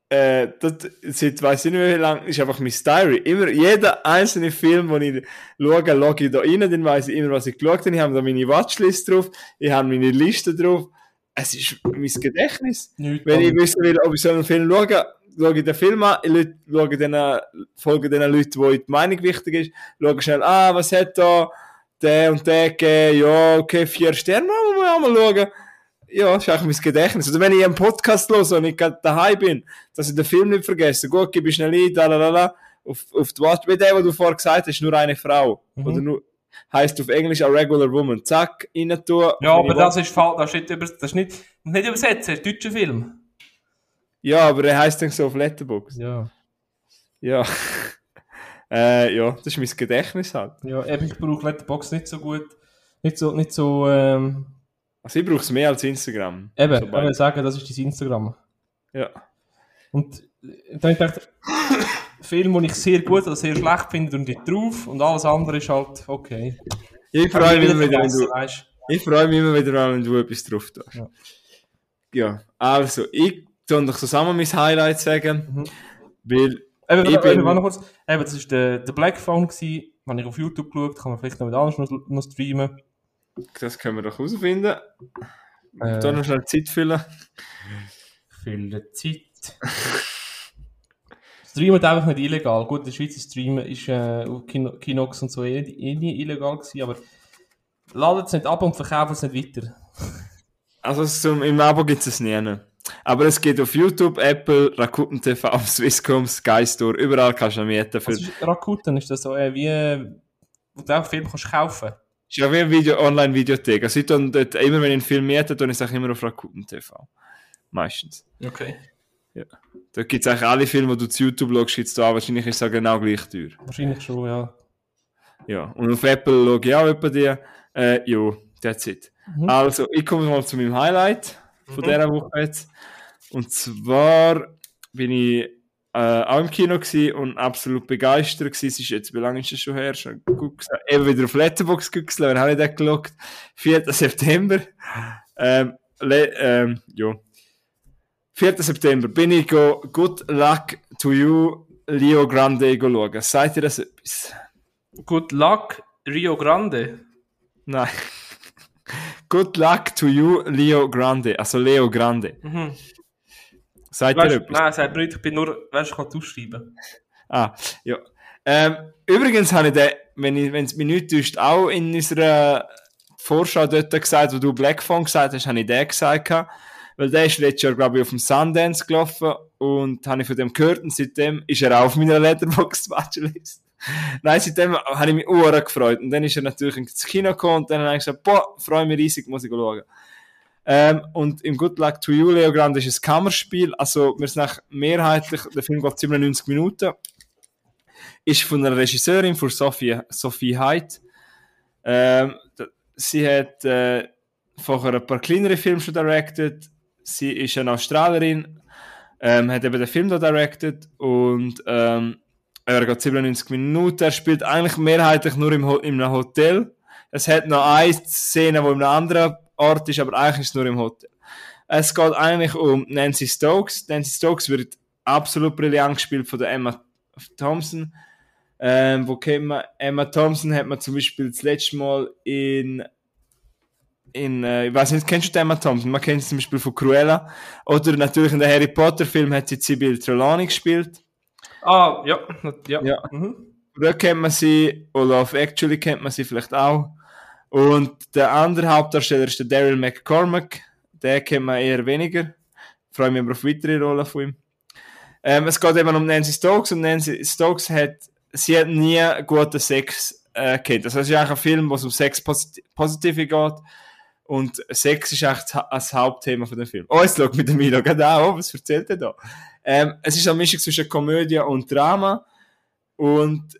äh, das, seit weiss ich nicht mehr wie lange, ist einfach mein Diary. Immer, jeder einzelne Film, den ich schaue, logge ich da rein, dann weiss ich immer, was ich geschaut habe. Ich habe da meine Watchlist drauf, ich habe meine Liste drauf. Es ist mein Gedächtnis. Nicht Wenn ich wissen will, ob ich so einen Film schaue, schaue ich den Film an, ich schaue den, folge den Leuten, wo die Meinung wichtig ist, schaue schnell, ah, was hat da der und der gegeben, ja, okay, vier Sterne, mal, mal, mal schauen. Ja, das ist eigentlich mein Gedächtnis. Oder wenn ich einen Podcast höre und ich gerade daheim bin, dass ich den Film nicht vergesse, gut, gebe ich schnell ein, da, la, la, auf, auf die Watch, wie der, den du vorher gesagt hast, nur eine Frau. Mhm. Oder nur, heißt auf Englisch a regular woman. Zack, rein tun. Ja, aber das ist falsch. Das ist nicht, über, das ist nicht, nicht übersetzt, das ist ein deutscher Film. Ja, aber er heißt dann so auf Letterboxd. Ja. Ja. Äh, ja, das ist mein Gedächtnis halt. Ja, eben, ich brauche Letterboxd nicht so gut. Nicht so, nicht so, ähm, Also ich brauche es mehr als Instagram. eben, So ich bei- würde sagen, das ist dein Instagram. Ja. Und dann habe ich gedacht, Film, den ich sehr gut oder sehr schlecht finde, und ich drauf und alles andere ist halt okay. Ich freue mich immer wieder, wenn du, weißt. ich freue mich immer wieder, wenn du etwas drauf tust. Ja. Ja. also, ich tue doch zusammen mein Highlight sagen, Mhm. weil Eben, Ich bin- noch kurz. Eben, das war der, der Black Phone, gewesen, den ich auf YouTube geschaut kann man vielleicht noch mit anders noch, noch streamen. das können wir doch herausfinden. Äh, Da noch schnell Zeit füllen. Viel Zeit. Streamen ist einfach nicht illegal. Gut, in der Schweiz Streamen ist, äh, auf Kino, Kinox und so eh, eh nie illegal gewesen, aber ladet es nicht ab und verkauft es nicht weiter. Also zum, im Abo gibt es nie. Aber es geht auf YouTube, Apple, Rakuten TV, Swisscom, Sky Store, überall kannst du mieten. Für, ist Rakuten? Ist das so äh, wie, wo du auch Film kannst kaufen? ist ja wie eine Video, Online-Videothek. Also ich tue dort, immer wenn ich einen Film miete, tue ich es auch immer auf Rakuten TV. Meistens. Okay. Da gibt es eigentlich alle Filme, die du zu YouTube schaust, gibt's da. Wahrscheinlich ist es auch genau gleich teuer. Wahrscheinlich schon, ja. Ja. Und auf Apple schaue ich auch etwa die. Äh, jo, that's it. Mhm. Also, ich komme mal zu meinem Highlight von Mhm. dieser Woche jetzt. Und zwar bin ich äh, auch im Kino und absolut begeistert gewesen. Es ist jetzt, wie lange ist das schon her? Schon gut gesagt. Eben wieder auf Letterboxd geguckt, wer habe ich den gelockt? 4. September. Ähm, ähm, ja. 4. September bin ich go Good Luck to You Leo Grande go schauen. Seid ihr das etwas? Good luck, Rio Grande. Nein. Good luck to you, Leo Grande. Also Leo Grande. Mhm. Seid ihr etwas? nein, sagt mir nicht, ich bin nur, weißt du, ich kann ausschreiben. Ah, ja. Ähm, übrigens habe ich den, wenn es mich nicht täuscht, auch in unserer Vorschau dort gesagt, wo du Blackphone gesagt hast, habe ich den gesagt. Weil der ist letztes Jahr, glaube ich, auf dem Sundance gelaufen und habe ich von dem gehört und seitdem ist er auch auf meiner Letterboxd Watchlist. Nein, seitdem habe ich mich uhr gefreut. Und dann ist er natürlich ins Kino gekommen und dann habe ich gesagt, boah, freue mich riesig, muss ich schauen. Ähm, und im Good Luck to You, Leo Grande, ist ein Kammerspiel. Also, wir sind mehrheitlich, der Film geht 97 Minuten. Ist von einer Regisseurin, von Sophie, Sophie Heidt. Ähm, sie hat äh, vorher ein paar kleinere Filme schon directed. Sie ist eine Australierin, ähm, hat eben den Film da directed und ähm, er geht 97 Minuten. Er spielt eigentlich mehrheitlich nur im Ho Hotel. Es hat noch eine Szene, wo in einem anderen Ort ist, aber eigentlich ist es nur im Hotel. Es geht eigentlich um Nancy Stokes. Nancy Stokes wird absolut brillant gespielt von der Emma Thompson. Ähm, wo kennt man? Emma Thompson hat man zum Beispiel das letzte Mal in in, äh, ich weiß nicht, kennst du die Emma Thompson? Man kennt sie zum Beispiel von Cruella. Oder natürlich in den Harry Potter Film hat sie Sibyl Trelawney gespielt. Ah, ja. Ja. Ja. Mhm. Da kennt man sie, oder auf Actually kennt man sie vielleicht auch. Und der andere Hauptdarsteller ist der Daryl McCormack. Den kennt man eher weniger. Freue mich aber auf weitere Rollen von ihm. Ähm, es geht eben um Nancy Stokes und Nancy Stokes hat, sie hat nie guten Sex äh, kennt. Also es ist eigentlich ein Film, wo es um Sex posit Positive geht. Und Sex ist eigentlich das Ha- das Hauptthema von dem Film. Oh, jetzt schaut mit dem Milo gerade an, oh, was erzählt er da? Ähm, es ist eine Mischung zwischen Komödie und Drama. Und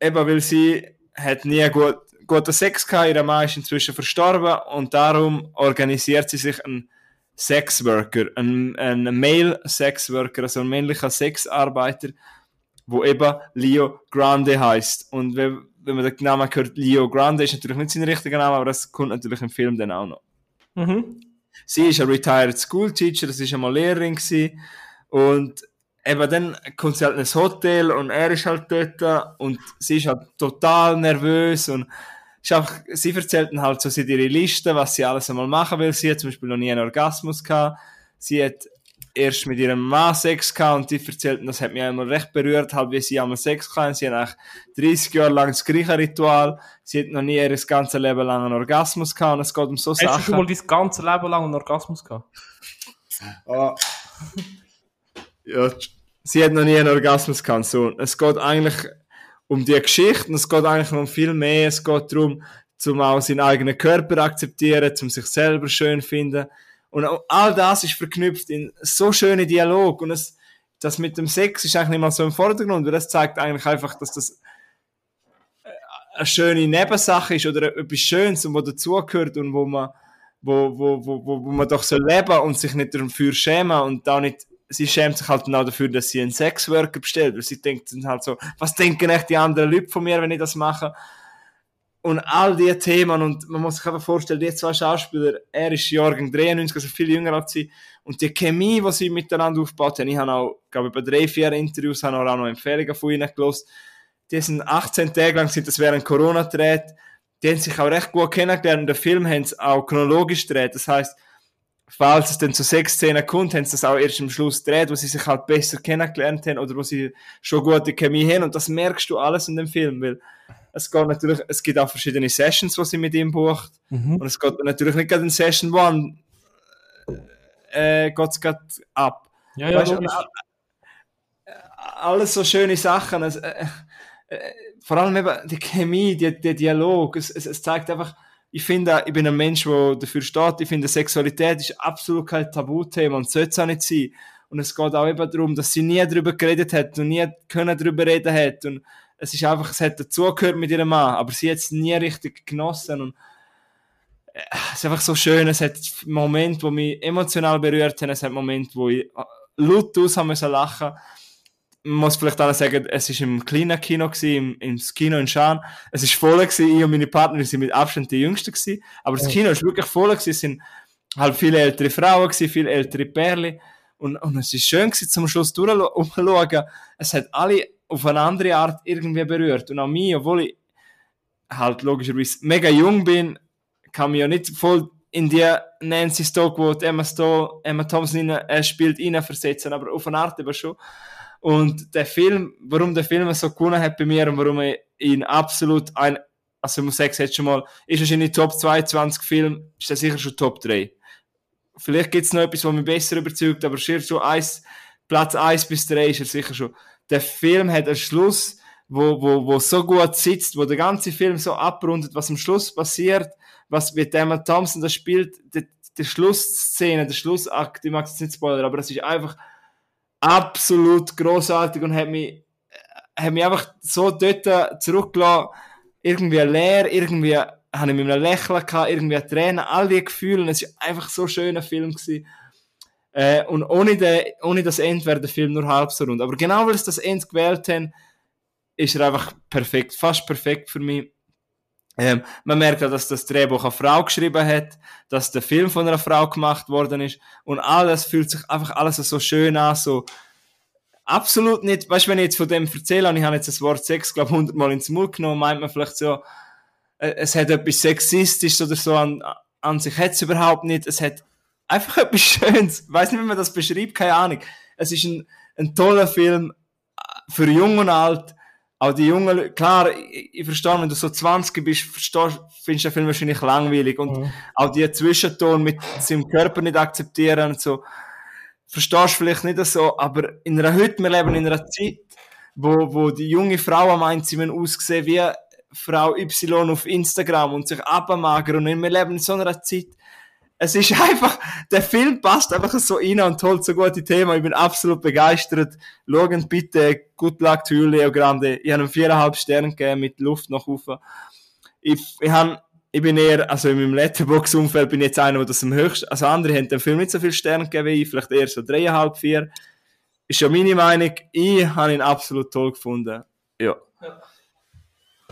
eben, weil sie hat nie gut, guten Sex gehabt, ihr Mann ist inzwischen verstorben und darum organisiert sie sich einen Sexworker, einen, einen Male Sexworker, also ein männlicher Sexarbeiter, wo eben Leo Grande heißt. Und wenn, wenn man den Namen hört, Leo Grande ist natürlich nicht sein richtiger Name, aber das kommt natürlich im Film dann auch noch. Mhm. Sie ist eine retired School Teacher, das ist einmal Lehrerin gewesen. Und eben dann kommt sie halt in ein Hotel und er ist halt dort und sie ist halt total nervös und ist einfach, sie erzählt dann halt so sie ihre Liste, was sie alles einmal machen will. Sie hat zum Beispiel noch nie einen Orgasmus gehabt. Sie hat erst mit ihrem Mann Sex gehabt und die erzählt, das hat mich einmal recht berührt, halt wie sie einmal Sex gehabt Sie hat eigentlich 30 Jahre lang das gleiche Ritual. Sie hat noch nie ihr ganze Leben lang einen Orgasmus gehabt und es geht um so Hast Sachen. Hast du schon mal dein ganze Leben lang einen Orgasmus gehabt? ah. Ja, sie hat noch nie einen Orgasmus gehabt. So, es geht eigentlich um die Geschichte und es geht eigentlich um viel mehr. Es geht darum, zum auch seinen eigenen Körper akzeptieren, zum sich selber schön finden. Und all das ist verknüpft in so schöne Dialog und es, das mit dem Sex ist eigentlich nicht mal so im Vordergrund, weil das zeigt eigentlich einfach, dass das äh, eine schöne Nebensache ist oder etwas Schönes und wo dazugehört und wo man, wo, wo, wo, wo man doch so leben und sich nicht dafür schämen und da nicht sie schämt sich halt auch dafür, dass sie einen Sexworker bestellt, weil sie denkt dann halt so, was denken echt die anderen Leute von mir, wenn ich das mache? Und all diese Themen, und man muss sich einfach vorstellen, die zwei Schauspieler, er ist Jahrgang 93, also viel jünger als sie, und die Chemie, die sie miteinander aufgebaut haben, ich habe auch, glaube ich, bei drei, vier Interviews habe auch noch Empfehlungen von ihnen gelesen, die sind 18 Tage lang, sind das während Corona gedreht, die haben sich auch recht gut kennengelernt, und den Film haben sie auch chronologisch gedreht, das heißt falls es dann zu sechs Szenen kommt, haben sie das auch erst am Schluss gedreht, wo sie sich halt besser kennengelernt haben oder wo sie schon gute Chemie haben und das merkst du alles in dem Film, weil es geht natürlich, es gibt auch verschiedene Sessions, die sie mit ihm bucht mhm. und es geht natürlich nicht gerade in Session One äh, geht es gerade ab. Ja, ja, weißt, alles so schöne Sachen, es, äh, äh, vor allem eben die Chemie, der Dialog, es, es, es zeigt einfach, ich finde, ich bin ein Mensch, der dafür steht. Ich finde, Sexualität ist absolut kein Tabuthema und sollte es auch nicht sein. Und es geht auch eben darum, dass sie nie darüber geredet hat und nie können darüber reden hat. Und es ist einfach, es hat dazugehört mit ihrem Mann, aber sie hat es nie richtig genossen. Und äh, es ist einfach so schön. Es hat Momente, die mich emotional berührt haben. Es hat Momente, wo ich äh, laut aus haben müssen lachen man muss vielleicht auch sagen, es war im kleinen Kino gewesen, im, im Kino in Schaan. Es war voll gewesen, ich und meine Partner sind mit Abstand die Jüngsten gewesen. Aber das Kino ist wirklich voll gewesen, es sind halt viele ältere Frauen gewesen, viele ältere Pärchen. Und, und es ist schön gewesen, zum Schluss durchzuschauen. Es hat alle auf eine andere Art irgendwie berührt. Und auch mich, obwohl ich halt logischerweise mega jung bin, kann mich ja nicht voll in die Nancy Stockwell, Emma, Sto Emma Thompson äh, spielt, versetzen, aber auf eine Art aber schon. Und der Film, warum der Film so gewonnen hat bei mir und warum ich ihn absolut ein, also ich muss sagen, jetzt schon mal, ist wahrscheinlich Top 22 Film, ist er sicher schon Top 3. Vielleicht gibt es noch etwas, was mich besser überzeugt, aber schon so eins, Platz 1 bis 3 ist er sicher schon. Der Film hat einen Schluss, wo, wo, wo so gut sitzt, wo der ganze Film so abrundet, was am Schluss passiert, was mit Emma Thompson das spielt, die, die Schlussszene, der Schlussakt, ich mag es nicht spoilern, aber es ist einfach absolut großartig und hat mich, hat mich einfach so dort zurückgelassen, irgendwie leer, irgendwie habe ich mit einem Lächeln gehabt, irgendwie Tränen, all die Gefühle, es war einfach so ein schöner Film gewesen. Äh, und ohne, den, ohne das Ende wäre der Film nur halb so rund. Aber genau weil sie das Ende gewählt haben, ist er einfach perfekt, fast perfekt für mich. Ähm, man merkt ja, dass das Drehbuch eine Frau geschrieben hat, dass der Film von einer Frau gemacht worden ist. Und alles fühlt sich einfach alles so schön an, so absolut nicht, weißt du, wenn ich jetzt von dem erzähle und ich habe jetzt das Wort Sex, glaube ich, hundertmal ins Mund genommen, meint man vielleicht so, äh, es hat etwas Sexistisches oder so an, an sich hat es überhaupt nicht, es hat einfach etwas Schönes, ich weiß nicht, wie man das beschreibt, keine Ahnung. Es ist ein, ein toller Film für jung und alt, auch die jungen klar, ich, ich verstehe, wenn du so 20 bist, verstehst, findest du den Film wahrscheinlich langweilig. Und mhm. auch die Zwischenton mit seinem Körper nicht akzeptieren und so, verstehst du vielleicht nicht so, aber in einer heute, wir leben in einer Zeit, wo, wo die junge Frau meint, sie müssen aussehen wie Frau Y auf Instagram und sich abmagern und wir leben in so einer Zeit, es ist einfach, der Film passt einfach so rein und holt so gute Themen. Ich bin absolut begeistert. Schauen bitte, good luck to Leo Grande. Ich habe ihm viereinhalb Sterne gegeben mit Luft nach oben. Ich, ich, hab, ich bin eher, also in meinem Letterbox-Umfeld bin ich jetzt einer, der das am höchsten, also andere haben dem Film nicht so viele Sterne gegeben wie ich, vielleicht eher so dreieinhalb, vier. Ist ja meine Meinung. Ich habe ihn absolut toll gefunden. Ja. ja.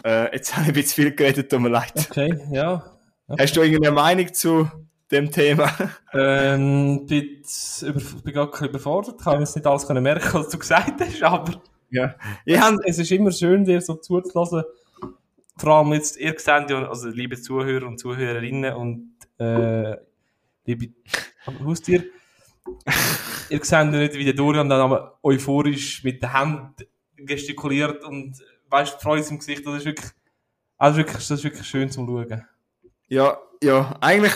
Äh, jetzt habe ich ein bisschen viel geredet, tut mir leid. Okay, ja. Okay. Hast du irgendeine Meinung zu dem Thema? Ähm, bin, über, bin nicht überfordert. Ich kann jetzt nicht alles können merken, was du gesagt hast, aber Ja. hab, es ist immer schön, dir so zuzulassen. Vor allem jetzt, ihr seht ja, also liebe Zuhörer und Zuhörerinnen und äh, liebe Haustier, ihr seht ja nicht, wie der Dorian dann euphorisch mit den Händen gestikuliert und weißt, Freude im Gesicht, das ist wirklich, also wirklich, das ist wirklich schön zum Schauen. Ja, ja, eigentlich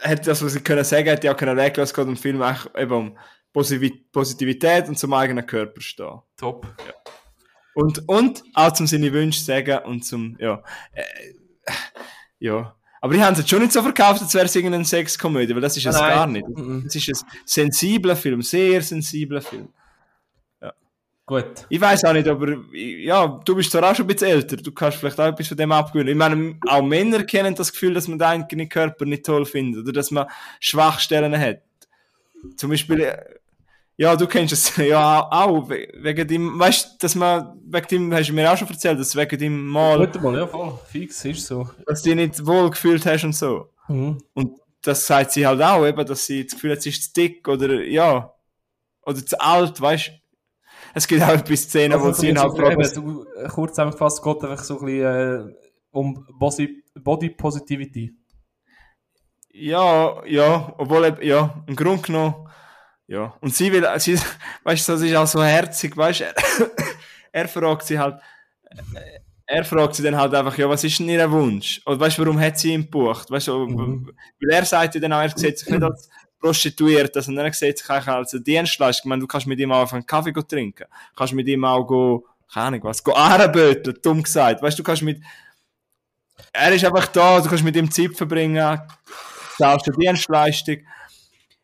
hätte das, was ich können sagen, hätte ich auch können es geht im Film eigentlich eben um Positivität und zum eigenen Körper stehen. Top. Und, und auch zum seine Wünsche sagen und zum, ja, äh, ja. Aber die haben es jetzt schon nicht so verkauft, als wäre es irgendeine Sexkomödie, weil das ist es Nein. gar nicht. Es ist ein sensibler Film, sehr sensibler Film. Gut. Ich weiß auch nicht, aber ja, du bist zwar auch schon ein bisschen älter, du kannst vielleicht auch etwas von dem abgewöhnen. Ich meine, auch Männer kennen das Gefühl, dass man den eigenen Körper nicht toll findet oder dass man Schwachstellen hat. Zum Beispiel, ja, du kennst es ja auch we- wegen dem, weißt du, dass man wegen dem, hast du mir auch schon erzählt, dass wegen dem Mal, Gut mal, ja voll. Fix, ist so. dass du dich nicht wohl gefühlt hast und so. Mhm. Und das sagt sie halt auch, eben, dass sie das Gefühl hat, sie ist zu dick oder ja, oder zu alt, weißt du. Es gibt auch etwas Szenen, wo Also, sie ihn halt fragen, kurz zusammengefasst, es geht einfach so ein bisschen äh, um Body, Positivity. Ja, ja, obwohl, ja, im Grunde genommen, ja. Und sie will, sie, weißt du, das ist auch so herzig, weißt du, er, er fragt sie halt, äh, er fragt sie dann halt einfach, ja, was ist denn ihr Wunsch? Oder weißt du, warum hat sie ihn gebucht? Weißt du, Mhm. weil er sagt ja dann auch, er sieht sich nicht als prostituiert, also er sieht sich eigentlich als eine Dienstleistung. Ich meine, du kannst mit ihm auch einfach einen Kaffee trinken. Du kannst mit ihm auch keine Ahnung was, Ahrenböteln, dumm gesagt. Weißt du, du kannst mit, er ist einfach da, du kannst mit ihm Zeit verbringen, zahlst eine Dienstleistung.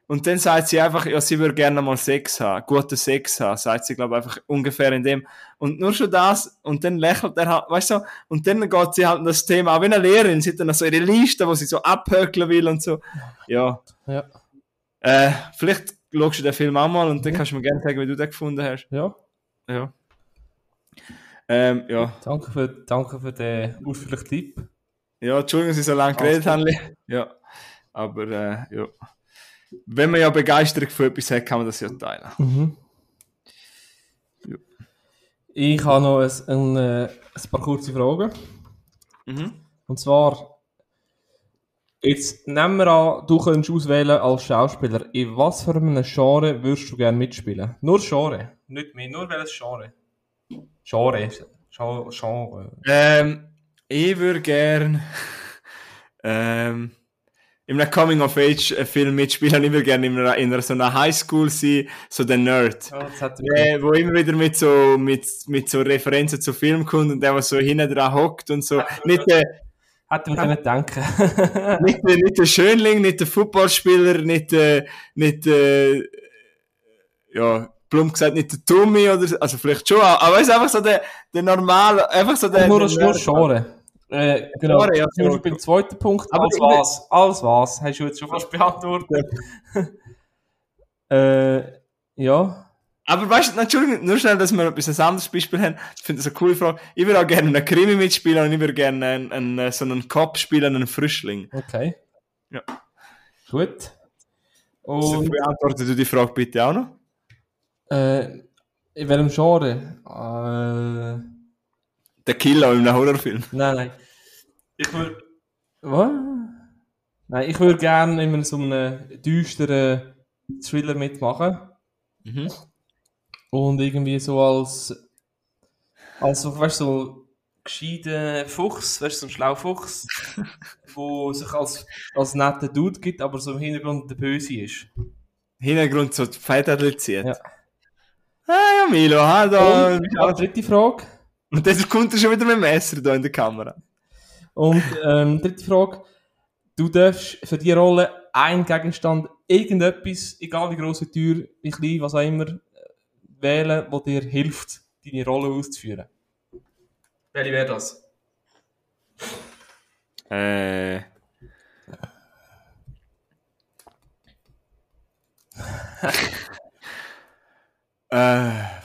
Und dann sagt sie einfach, ja, sie würde gerne mal Sex haben, guten Sex haben, sagt sie, glaube ich, einfach ungefähr in dem. Und nur schon das, und dann lächelt er halt, weißt du, und dann geht sie halt in das Thema, auch wie eine Lehrerin, sie hat dann so ihre Liste, wo sie so abhökeln will und so. Ja. Ja. Äh, vielleicht schaust du den Film auch mal und dann kannst du mir gerne sagen, wie du den gefunden hast. Ja, Ja. Ähm, ja. danke für, danke für den ausführlichen Tipp. Ja, Entschuldigung, dass ich so lange geredet habe. Ja. Aber, äh, ja. Wenn man ja Begeisterung für etwas hat, kann man das ja teilen. Mhm. Ich habe noch ein, ein, äh, ein paar kurze Fragen. Mhm. Und zwar, jetzt nehmen wir an, du könntest auswählen als Schauspieler, in was für einem Genre würdest du gerne mitspielen? Nur Genre, nicht mehr, nur welches Genre? Genre, Genre. Genre. Ähm, ich würde gern ähm, in einem Coming-of-Age-Film mitspielen. Ich würde gerne in einer, in einer so einer Highschool sein, so der Nerd. Hat Äh, wo immer wieder mit so, mit, mit so Referenzen zu Film kommt und der, was so hinten dran hockt und so. Nicht der, Hätte man können denken. nicht, der, nicht der Schönling, nicht der Footballspieler, nicht der, nicht der, ja, plump gesagt, nicht der Tommy oder, so. also vielleicht schon, aber es ist einfach so der, der normale, einfach so der, nur, der nur Genre. Äh, genau. Genre, ja, Zum so. Beispiel der zweite Punkt. Aber alles was. Alles was. Hast du jetzt schon fast beantwortet. äh, ja. Aber weißt du, Entschuldigung, nur schnell, dass wir ein bisschen ein anderes Beispiel haben. Ich finde das eine coole Frage. Ich würde auch gerne einen Krimi mitspielen und ich würde gerne einen, einen, so einen Cop spielen, einen Frischling. Okay. Ja. Gut. Und beantwortet du die Frage bitte auch noch? äh, in welchem Genre? Äh, Der Killer in einem Horrorfilm. nein, nein. Ich würde. Was? Nein, ich würde gerne in so einem düsteren Thriller mitmachen. Mhm. Und irgendwie so als. Als so, weißt du, so gescheiter Fuchs, weißt du, so ein schlauer Fuchs, wo sich als, als netter Dude gibt, aber so im Hintergrund der Böse ist. Hintergrund so die Fäden zieht. Ja. Ah ja, Milo, ha, da. Und, ja, dritte Frage. Und dann kommt er schon wieder mit dem Messer da in der Kamera. Und ähm, dritte Frage. Du darfst für die Rolle einen Gegenstand, irgendetwas, egal wie groß, wie teuer, wie klein, was auch immer, wählen, wo dir hilft, deine Rolle auszuführen. Welche wäre das? Äh. äh.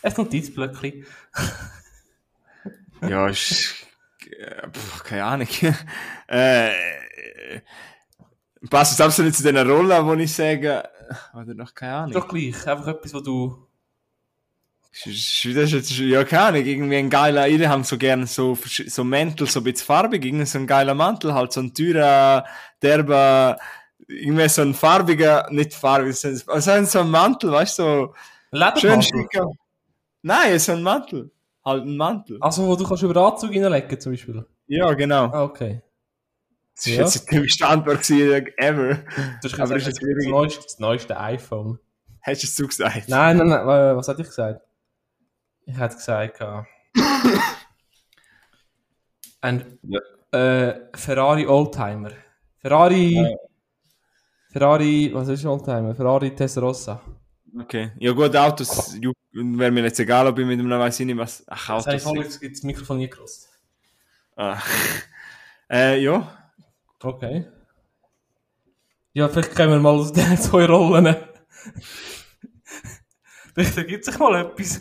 Ein Notizblöckchen. Ja, ist. äh, keine Ahnung. äh. Passt es absolut zu diesen Rollen, wo ich sage, oder noch keine Ahnung. Doch gleich, einfach etwas, wo du... Das ist, ja, keine Ahnung, irgendwie ein geiler, ihr haben so gerne so, so Mäntel, so ein bisschen farbig, irgendwie so ein geiler Mantel, halt so ein teurer, derber, irgendwie so ein farbiger, nicht farbig, also so ein Mantel, weißt du, so, schön schicker. Nein, so ein Mantel. Halt ein Mantel. Also, wo du kannst über Anzug reinlegen, zum Beispiel? Ja, genau. Ah, okay. Das war ja. jetzt die Standort ever. Das ist, Aber ist das, das, neueste, das neueste iPhone. Hast du es so gesagt? Nein, nein, nein. Was hatte ich gesagt? Ich hätte gesagt, ein ja. äh, Ferrari Oldtimer. Ferrari. Ja. Ferrari, was ist Oldtimer? Ferrari Testarossa. Okay. Ja, gut, Autos wäre mir jetzt egal, ob ich mit einem weiß ich nicht was. Ach, Autos. Das heißt, jetzt das Mikrofon nie gelost. Ah. äh, ja. Okay. Ja, vielleicht können wir mal aus diesen zwei Rollen. vielleicht gibt sich mal etwas.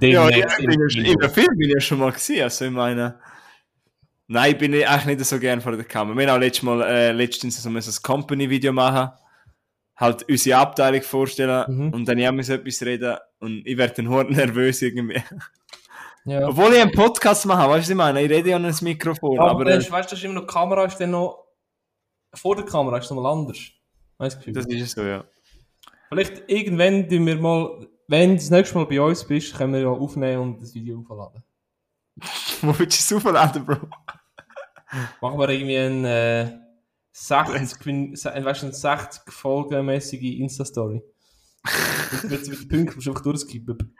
ja, ja ich bin ja, Film bin ich ja schon mal gesehen, also ich meine. Nein, ich bin eigentlich nicht so gern vor der Kamera. Wir haben auch letztes Mal, äh, letztens so ein Company-Video machen halt unsere Abteilung vorstellen mhm. und dann ja so etwas reden und ich werde dann hart nervös irgendwie. Ja. Obwohl ich einen Podcast mache, weißt du, was ich meine? Ich rede ja an ein Mikrofon. aber, aber weißt du, das ist immer noch, die Kamera ist dann noch, vor der Kamera ist es nochmal anders. Weißt du? Das ist so, ja. Vielleicht irgendwann, tun wir mal, wenn du das nächste Mal bei uns bist, können wir ja aufnehmen und das Video aufladen. Wo willst du es aufladen, Bro? Machen wir irgendwie ein, äh, 60, weißt du, 60 folgenmäßige Insta-Story. mit, mit Punkten musst du einfach durchskippen.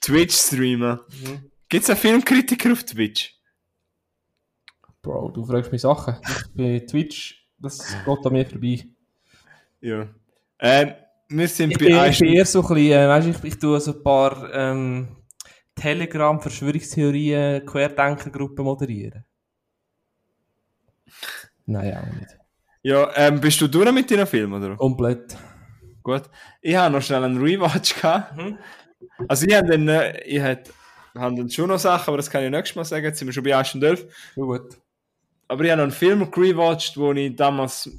Twitch-Streamer. Mhm. Gibt es einen Filmkritiker auf Twitch? Bro, du fragst mich Sachen. Bei Twitch, das geht an mir vorbei. Ja. Ähm, wir sind ich bei bin, ich bin eher so ein bisschen, äh, weißt, ich, ich tue so ein paar ähm, Telegram-Verschwörungstheorien, Querdenkergruppen moderieren. Nein, auch nicht. Ja, ähm, bist du durch mit deinen Filmen, oder? Komplett. Gut. Ich habe noch schnell einen Rewatch gehabt. Mhm. Also ich habe dann, äh, ich habe dann schon noch Sachen, aber das kann ich nächstes Mal sagen. Jetzt sind wir schon bei 1 und 11. Gut. Aber ich habe noch einen Film rewatcht, den ich damals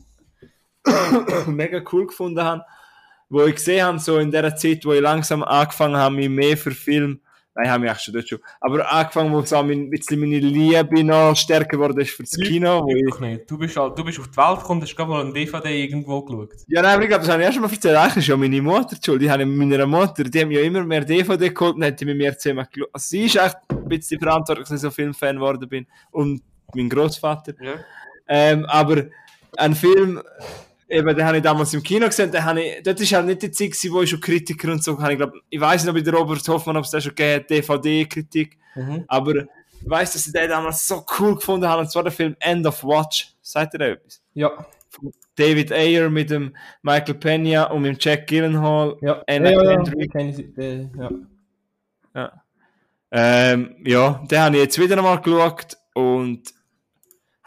mega cool gefunden habe. Wo ich gesehen habe, so in der Zeit, wo ich langsam angefangen habe, mich mehr für Film Nein, haben wir eigentlich schon dort schon. Aber angefangen, wo so ein bisschen meine Liebe noch stärker geworden ist für das Kino. Wo ich... nicht. Du bist, halt, du bist auf die Welt gekommen, hast gerade mal ein DVD irgendwo geschaut. Ja, nein, aber ich glaube, das habe ich erst mal erzählt. Eigentlich ist ja meine Mutter schuld. Ich habe meiner Mutter, die haben ja immer mehr DVD geholt und hat mit mir zusammen geschaut. Also sie ist echt ein bisschen verantwortlich, dass ich so Filmfan geworden bin. Und mein Großvater. Ja. Ähm, aber ein Film eben, den habe ich damals im Kino gesehen, den habe ich, dort ist halt nicht die Zeit gewesen, wo ich schon Kritiker und so habe. Ich glaube, ich weiß nicht, ob ich der Robert Hoffmann, ob es da schon gegeben DVD-Kritik, mhm. aber ich weiß, dass ich den damals so cool gefunden habe, und zwar der Film End of Watch. Seid ihr da etwas? Ja. Von David Ayer mit dem Michael Pena und mit dem Jack Gyllenhaal. Ja, ja, ja, ja. Ich, ja. Ja. Ähm, ja, den habe ich jetzt wieder einmal geschaut und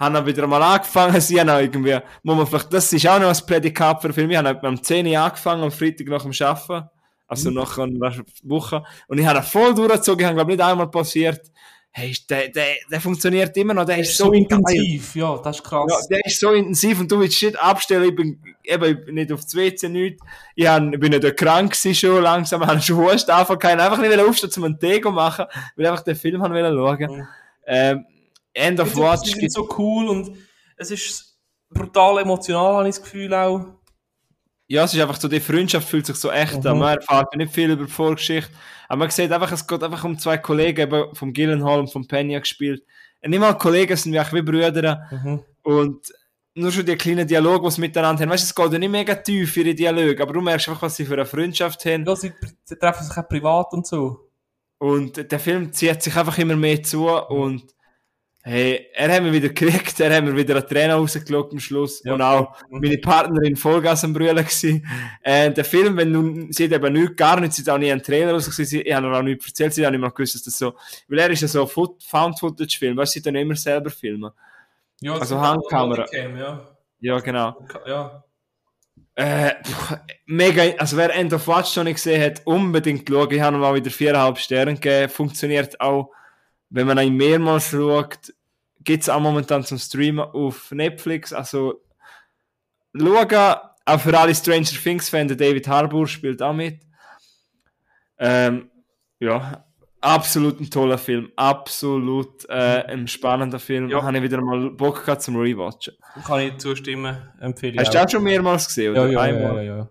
haben dann wieder mal angefangen, sie haben auch irgendwie, muss man vielleicht, das ist auch noch ein Prädikat für Film, ich habe am 10 Uhr angefangen, am Freitag nach dem Arbeiten, also mhm. nach einer Woche, und ich habe voll durchgezogen, ich habe glaube nicht einmal passiert, hey, der, der, der funktioniert immer noch, der, der ist, so, so intensiv, ja, das ist krass. Ja, der ist so intensiv und du willst shit abstellen, ich bin eben ich bin nicht auf das WC, nicht, ich, hab, ich bin nicht krank schon langsam, habe schon Hust angefangen, einfach nicht aufstehen, um einen zu machen, weil einfach den Film haben schauen. Mhm. Ähm, End of Watch. Es ist so cool und es ist brutal emotional, habe ich das Gefühl auch. Ja, es ist einfach so, die Freundschaft fühlt sich so echt mhm. an. Man erfährt nicht viel über die Vorgeschichte. Aber man sieht einfach, es geht einfach um zwei Kollegen, eben vom Gillenhall und vom Penya gespielt. Und nicht mal Kollegen, sind wie, wie Brüder. Mhm. Und nur schon die kleinen Dialoge, die sie miteinander haben. Weißt du, es geht ja nicht mega tief, ihre Dialoge, aber du merkst einfach, was sie für eine Freundschaft haben. Ja, sie, sie treffen sich auch privat und so. Und der Film zieht sich einfach immer mehr zu mhm. und Hey, er hat mir wieder gekriegt, er hat mir wieder eine Träne rausgelockt am Schluss. Ja. Und auch meine Partnerin Vollgas am Brüllen gewesen. Äh, der Film, wenn du, sie hat eben nichts, gar nichts, sie hat auch nie einen Trailer rausgesehen, ich habe noch nichts erzählt, sie hat nicht mal gewusst, dass das so, weil er ist ja so ein Found-Footage-Film, weißt du, sie dann immer selber filmen. Ja, also Handkamera. Ja. ja, genau. Ja. Äh, mega, also wer End of Watch noch nicht gesehen hat, unbedingt schauen. Ich habe mal wieder viereinhalb Sterne gegeben. Funktioniert auch wenn man ihn mehrmals schaut, gibt es auch momentan zum Streamen auf Netflix. Also schauen, auch für alle Stranger Things-Fans, David Harbour spielt auch mit. Ähm, ja, absolut ein toller Film. Absolut äh, ein spannender Film. Ja. Habe ich wieder mal Bock gehabt zum Rewatchen. Kann ich zustimmen, empfehlen. Hast du auch schon mehrmals gesehen? Oder? Ja, ja, ja, ja, ja.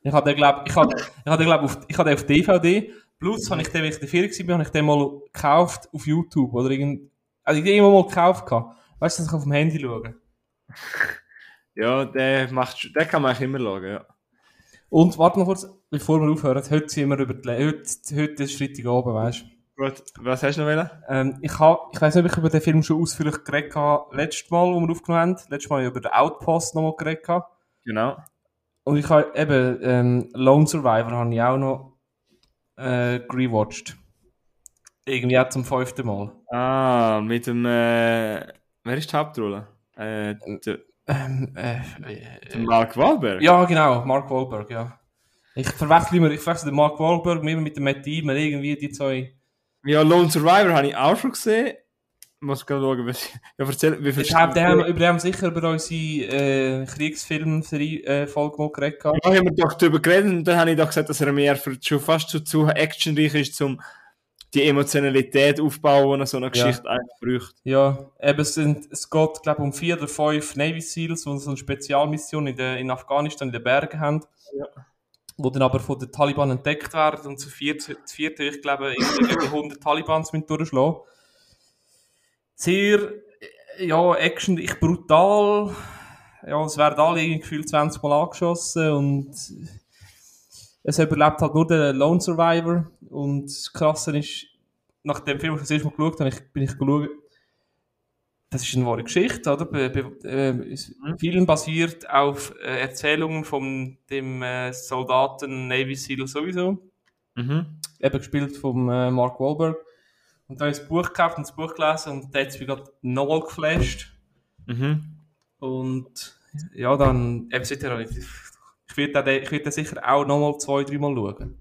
Ich hatte, glaube ich, hatte, ich hatte, glaub, auf, ich hatte auf DVD, plus habe ich den, wenn ich der Ferien war, habe ich den mal gekauft auf YouTube oder irgend, also ich den immer mal gekauft gehabt. Weißt du, dass ich auf dem Handy schaue? Ja, der macht, der kann man eigentlich immer schauen, ja. Und warte noch kurz, bevor wir aufhören, heute sind wir über die, heute, heute ist Freitag oben, weißt du? Gut, was hast du noch wollen? Ähm, ich hab, ich weiß nicht, ob ich über den Film schon ausführlich geredet habe, letztes Mal, wo wir aufgenommen haben. Letztes Mal über den Outpost nochmal geredet habe. Genau. Und ich habe eben, ähm, Lone Survivor habe ich auch noch, äh, rewatcht. Irgendwie auch zum fünften Mal. Ah, mit dem, äh, wer ist die Hauptrolle? Äh, der, ähm, äh, der Mark Wahlberg? Ja, genau, Mark Wahlberg, ja. Ich verwechsel immer, ich verwechsel den Mark Wahlberg immer mit dem Matt Damon, irgendwie die zwei. Ja, Lone Survivor habe ich auch schon gesehen. Muss gerade schauen, was ja, erzähl, wie viel ich habe den, über den sicher über unsere äh, Kriegsfilm-Folge äh, mal geredet. Ja, haben wir doch darüber geredet und dann habe ich doch gesagt, dass er mehr für, schon fast zu, zu actionreich ist, um die Emotionalität aufbauen, die so eine Geschichte ja. eigentlich braucht. Ja, eben es, sind, es geht, glaube um vier oder fünf Navy Seals, die so eine Spezialmission in, der, in Afghanistan in den Bergen haben. Ja wo dann aber von den Taliban entdeckt werden und zu viert, zu viert ich glaube, über 100 Talibans mit durchschlagen. Sehr, ja, Action, ich brutal. Ja, es werden alle irgendwie gefühlt 20 Mal angeschossen und es überlebt halt nur der Lone Survivor und das Krasse ist, nach dem Film, den ich das erste Mal geschaut habe, bin ich geschaut, das ist eine wahre Geschichte, oder? Be, be, äh, mhm. Vielen basiert auf äh, Erzählungen von dem äh, Soldaten Navy SEAL sowieso. Mhm. Eben gespielt von äh, Mark Wahlberg. Und da habe ich das Buch gekauft und das Buch gelesen und da hat es mich gerade nochmal geflasht. Mhm. Und ja, dann, eben seither, ich, ich werde den, ich werd sicher auch nochmal zwei, dreimal schauen.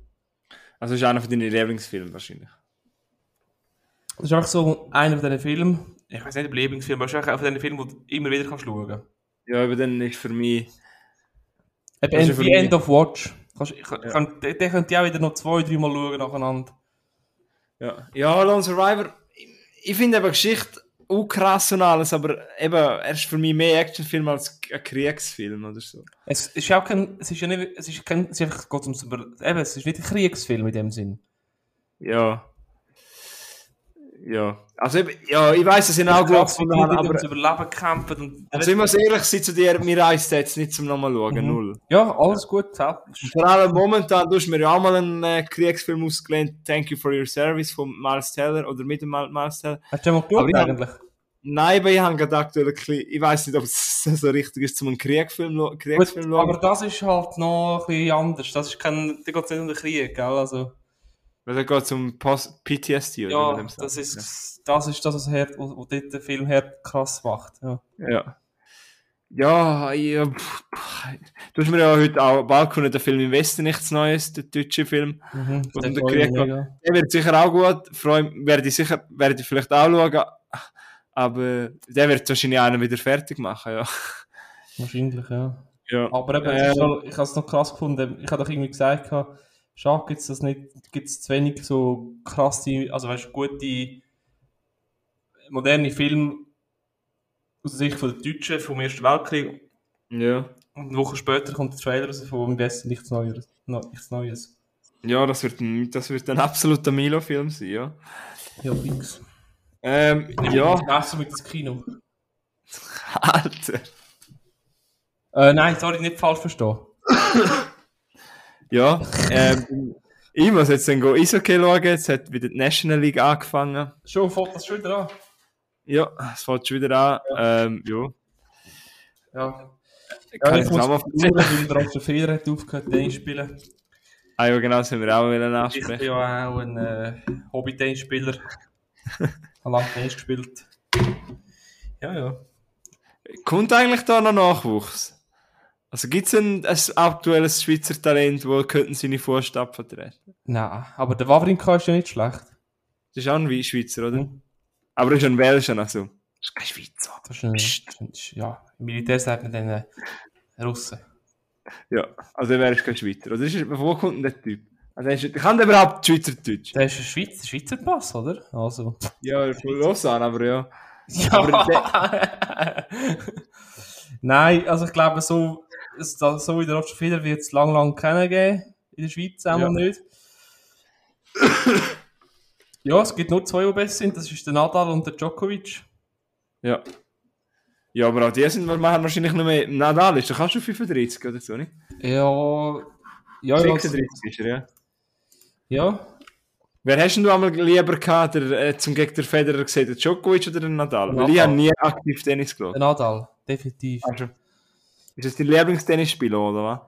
Also ist einer von deinen Lieblingsfilmen wahrscheinlich? Das ist einfach so einer von diesen Filmen, ich weiß nicht, ob Lieblingsfilm, aber es ist auch von den Filmen, die du immer wieder kannst schauen kannst. Ja, aber dann ist für mich... Eben, wie End of Watch. Kannst, ich, ja. kann, den, könnt ihr auch wieder noch zwei, drei Mal schauen nacheinander. Ja, ja Lone Survivor, ich, ich finde eben Geschichte auch krass und alles, aber eben, er ist für mich mehr Actionfilm als ein Kriegsfilm oder so. Es ist auch kein, es ist ja nicht, es ist kein, es ist einfach, eben, es ist nicht ein Kriegsfilm in dem Sinn. Ja ja. Also, ja, ich weiß, dass ich auch gut gefunden habe, aber... Überleben kämpfen und... Also, ich muss ehrlich sein zu dir, mir reist jetzt nicht zum nochmal schauen, mhm. null. Ja, alles gut, Vor allem momentan, du hast mir ja auch mal einen äh, Kriegsfilm ausgelehnt, Thank You For Your Service von Miles Teller, oder mit dem Miles Teller. Hast du den mal geschaut eigentlich? Hab, nein, aber ich habe gedacht, ich weiß nicht, ob es so richtig ist, zum einen Kriegsfilm, Kriegsfilm gut, Aber das ist halt noch ein bisschen anders, das ist kein, da geht es nicht um den Krieg, gell, also... Weil da geht es um Post PTSD, oder? Ja, das ist, ja. das ist das, was, her, wo, wo dort der Film her krass macht. Ja. Ja, ja, ja pff, du hast mir ja heute auch Balkon den Film im Westen nichts Neues, der deutsche Film. Mhm, der, der wird sicher auch gut, freue werde ich sicher, werde ich vielleicht auch schauen, aber der wird wahrscheinlich einen wieder fertig machen, ja. Wahrscheinlich, ja. ja. Aber eben, äh, ich habe es noch krass gefunden, ich habe doch irgendwie gesagt, schade gibt es das nicht, gibt es zu wenig so krasse, also weißt du, gute moderne Filme aus der Sicht von der Deutschen vom Ersten Weltkrieg. Ja. Und eine Woche später kommt der Trailer raus von am besten nichts Neues. nichts Neues. Ja, das wird ein, das wird ein absoluter Milo-Film sein, ja. Ja, fix. Ähm, ja. Besser mit ins Kino. Alter. Äh, nein, sorry, nicht falsch verstehen. Ja, ähm, ich muss jetzt dann Eishockey schauen, jetzt hat wieder die National League angefangen. Schon, fängt das schon wieder an? Ja, es fängt schon wieder an, ja. Ähm, ja. Ja. Kann ja, ich, ich muss auch weil der Roger Federer hat aufgehört, Tennis spielen. Ah ja, genau, das haben wir auch wieder ansprechen. Ich bin ja auch ein äh, Hobby-Tennisspieler. habe lange Tennis gespielt. Ja, ja. Kommt eigentlich da noch Nachwuchs? Also gibt es ein, ein aktuelles Schweizer Talent, wo könnten seine Fußstapfen treten? Nein, aber der Wawrinka ist ja nicht schlecht. Das ist auch ein Schweizer, oder? Mhm. Aber er ist ein Welscher, also. Das ist kein Schweizer. Das ist ein, das ist, ja, im Militär sagt man dann äh, Russen. Ja, also er wäre kein Schweizer. Also ist, wo kommt denn der Typ? Also ist, kann der überhaupt Schweizerdeutsch? Der ist ein Schweizer, Schweizer Pass, oder? Also. Ja, von Lausanne, aber ja. Ja. Aber Nein, also ich glaube, so, so wie der Roger Federer wird es lang, lang kennen in der Schweiz auch ja. nicht. ja, es gibt nur zwei, die besser sind. Das ist der Nadal und der Djokovic. Ja. Ja, aber auch die sind wir machen wahrscheinlich noch mehr. Nadal ist doch auch schon 35 oder so, nicht? Ja. Ja, 36 ist er, ja. Ja. Wer hast du einmal lieber gehabt, der, äh, zum gegen den Federer gesehen, der Djokovic oder der Nadal? Nadal. Weil ich habe nie aktiv Tennis geschaut. Der Nadal, definitiv. Also, ist das dein Lieblingstennisspieler, oder was?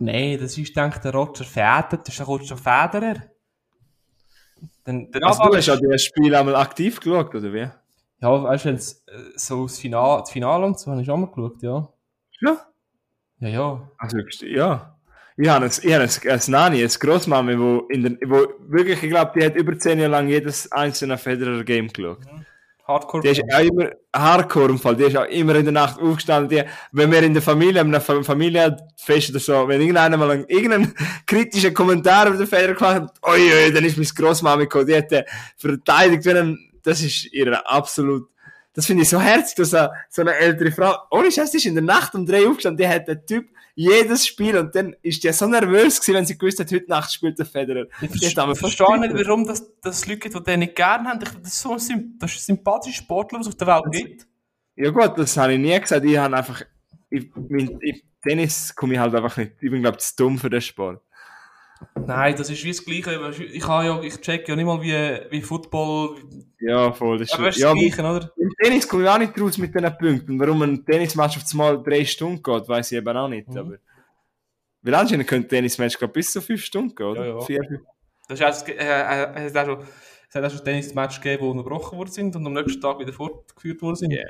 Nein, das ist, denke ich, der Roger Federer. Das ist der Roger Federer. Den, den also, du hast ja das Spiel einmal aktiv geschaut, oder wie? Ja, weißt du, äh, so das Finale, das Finale und so, habe ich auch mal geschaut, ja. Ja? Ja, ja. Also, ja. Ich habe ein, ein, ein Nani, eine Grossmami, wo, in der, wo wirklich, ich glaube, die hat über zehn Jahre lang jedes einzelne Federer-Game geschaut. Mhm. Hardcore. Die ist auch immer Hardcore im Fall. Die ist auch immer in der Nacht aufgestanden. Die, wenn wir in der Familie, in einer Familienfest oder so, wenn irgendeiner mal einen, irgendeinen kritischen Kommentar über den Federer gemacht hat, oi, oi, dann ist meine Grossmami gekommen. Die hat verteidigt, wenn das ist ihre absolut, das finde ich so herzig, dass so eine ältere Frau, ohne Scheiß, die ist in der Nacht um drei aufgestanden, die hat den Typ jedes Spiel und dann ist die so nervös gewesen, wenn sie gewusst hat, heute Nacht spielt der Federer. Ich verstehe nicht, warum das, das Leute die den nicht gerne haben. Das ist so ein, das ist ein sympathischer Sportler, was es auf der Welt gibt. Ja gut, das habe ich nie gesagt. Ich habe einfach, ich, mein, ich, Tennis komme ich halt einfach nicht. Ich bin, glaube ich, zu dumm für den Sport. Nein, das ist wie das Gleiche. Ich, ja, ich check ja nicht mal wie, wie Football. Ja, voll. Das ist, Aber das, ja, das Gleiche, oder? Im Tennis komme ich auch nicht raus mit diesen Punkten. Warum ein Tennismatch auf einmal drei Stunden geht, weiß ich eben auch nicht. Mhm. Aber, weil anscheinend könnte ein Tennismatch bis zu fünf Stunden gehen, oder? Ja, ja. Vier, fünf. Das ist äh, äh, es hat auch schon Tennismatch gegeben, die unterbrochen worden sind und am nächsten Tag wieder fortgeführt worden sind. Yeah.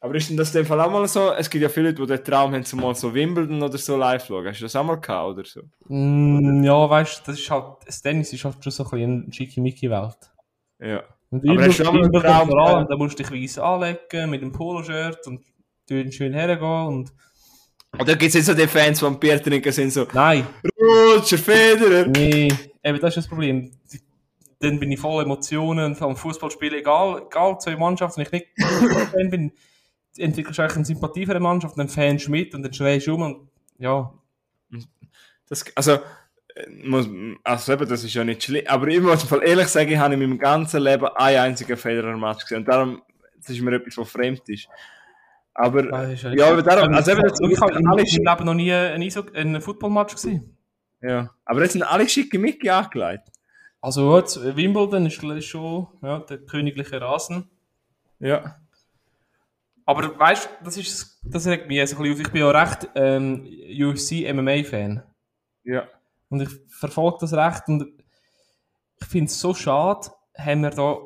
Aber ist denn das in dem Fall auch mal so? Es gibt ja viele Leute, die den Traum haben, zum mal so Wimbledon oder so live schauen. Hast du das auch mal gehabt oder so? Mm, ja, weißt du, das ist halt, das Tennis ist halt schon so ein bisschen eine schickimicki-Welt. Ja. Und Aber hast du auch mal einen Traum? Vor allem, da musst du dich weiss anlegen, mit dem Poloshirt und schön hergehen und... Oder gibt es jetzt so die Fans, die am Bier trinken sind, so... Nein. Roger Federer! Nee, eben das ist das Problem. Dann bin ich voll Emotionen vom Fußballspiel, egal, egal, zwei Mannschaften, ich nicht Fan bin entwickelst du eigentlich eine Sympathie für eine Mannschaft, dann fähnst du mit und dann schreist du um und ja. Das, also, muss, also eben, das ist ja nicht schlimm, aber ich muss mal ehrlich sagen, ich habe in meinem ganzen Leben einen einzigen Federer-Match gesehen und darum, das ist mir etwas, was fremd ist. Aber, ja, ja, ja aber darum, also eben, das, ich habe in meinem Leben noch nie einen, einen Football-Match gesehen. Ja, aber jetzt sind alle schicke Mickey angelegt. Also jetzt, Wimbledon ist schon ja, der königliche Rasen. Ja. Aber weißt du, das ist, das regt mich so ein bisschen auf. Ich bin ja recht ähm, UFC MMA-Fan. Ja. Und ich verfolge das recht und ich finde es so schade, haben wir da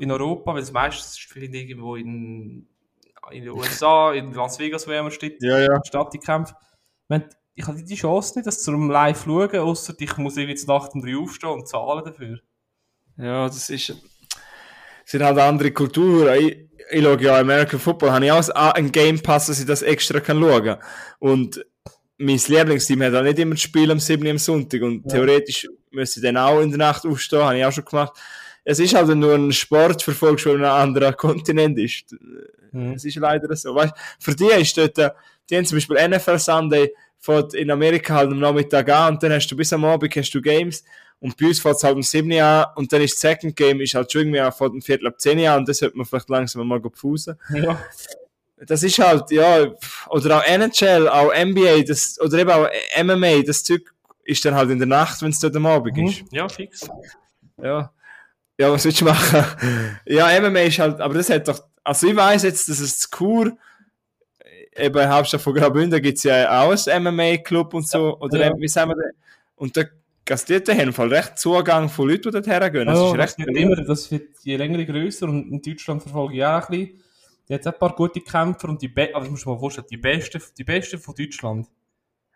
in Europa, weil das meistens finde ich irgendwo in, in den USA, in Las Vegas, wo immer steht, ja, ja. Stadt die Kämpfe. Ich habe die Chance nicht, das zum live schauen, außer ich muss jetzt Nacht um drei aufstehen und zahlen dafür. Ja, das ist, sind halt andere Kulturen. Ich, schaue ja American Football, habe ich auch einen Game Pass, dass ich das extra kann schauen Und mein Lieblingsteam hat auch nicht immer das Spiel am 7. am Sonntag und ja. theoretisch müsste ich dann auch in der Nacht aufstehen, habe ich auch schon gemacht. Es ist halt nur ein Sport, verfolgst, weil ein anderer Kontinent ist. Mhm. Es ist leider so. Weißt, für die ist dort, die haben zum Beispiel NFL Sunday, fährt in Amerika halt am Nachmittag an und dann hast du bis am Abend hast du Games und bei uns fährt es halt um 7 Uhr und dann ist das Second Game ist halt schon irgendwie auch vor dem Viertel ab 10 Uhr und das sollte man vielleicht langsam mal pfusen. Ja. Das ist halt, ja, oder auch NHL, auch NBA, das, oder eben auch MMA, das Zeug ist dann halt in der Nacht, wenn es dort am Abend mhm. ist. Ja, fix. Ja. Ja, was willst du machen? ja, MMA ist halt, aber das hat doch, also ich weiß jetzt, dass es zu Kur, eben Hauptstadt von Graubünden gibt es ja auch ein MMA-Club und so, oder ja. wie sagen wir das? Und da Gastierte haben Fall recht Zugang von Leuten, die dort hergehen. Das, oh, das, immer, das wird je länger grösser und in Deutschland verfolge ich auch ein bisschen. Die hat ein paar gute Kämpfer und die, Be also, musst du mal vorstellen, die Besten die Beste von Deutschland.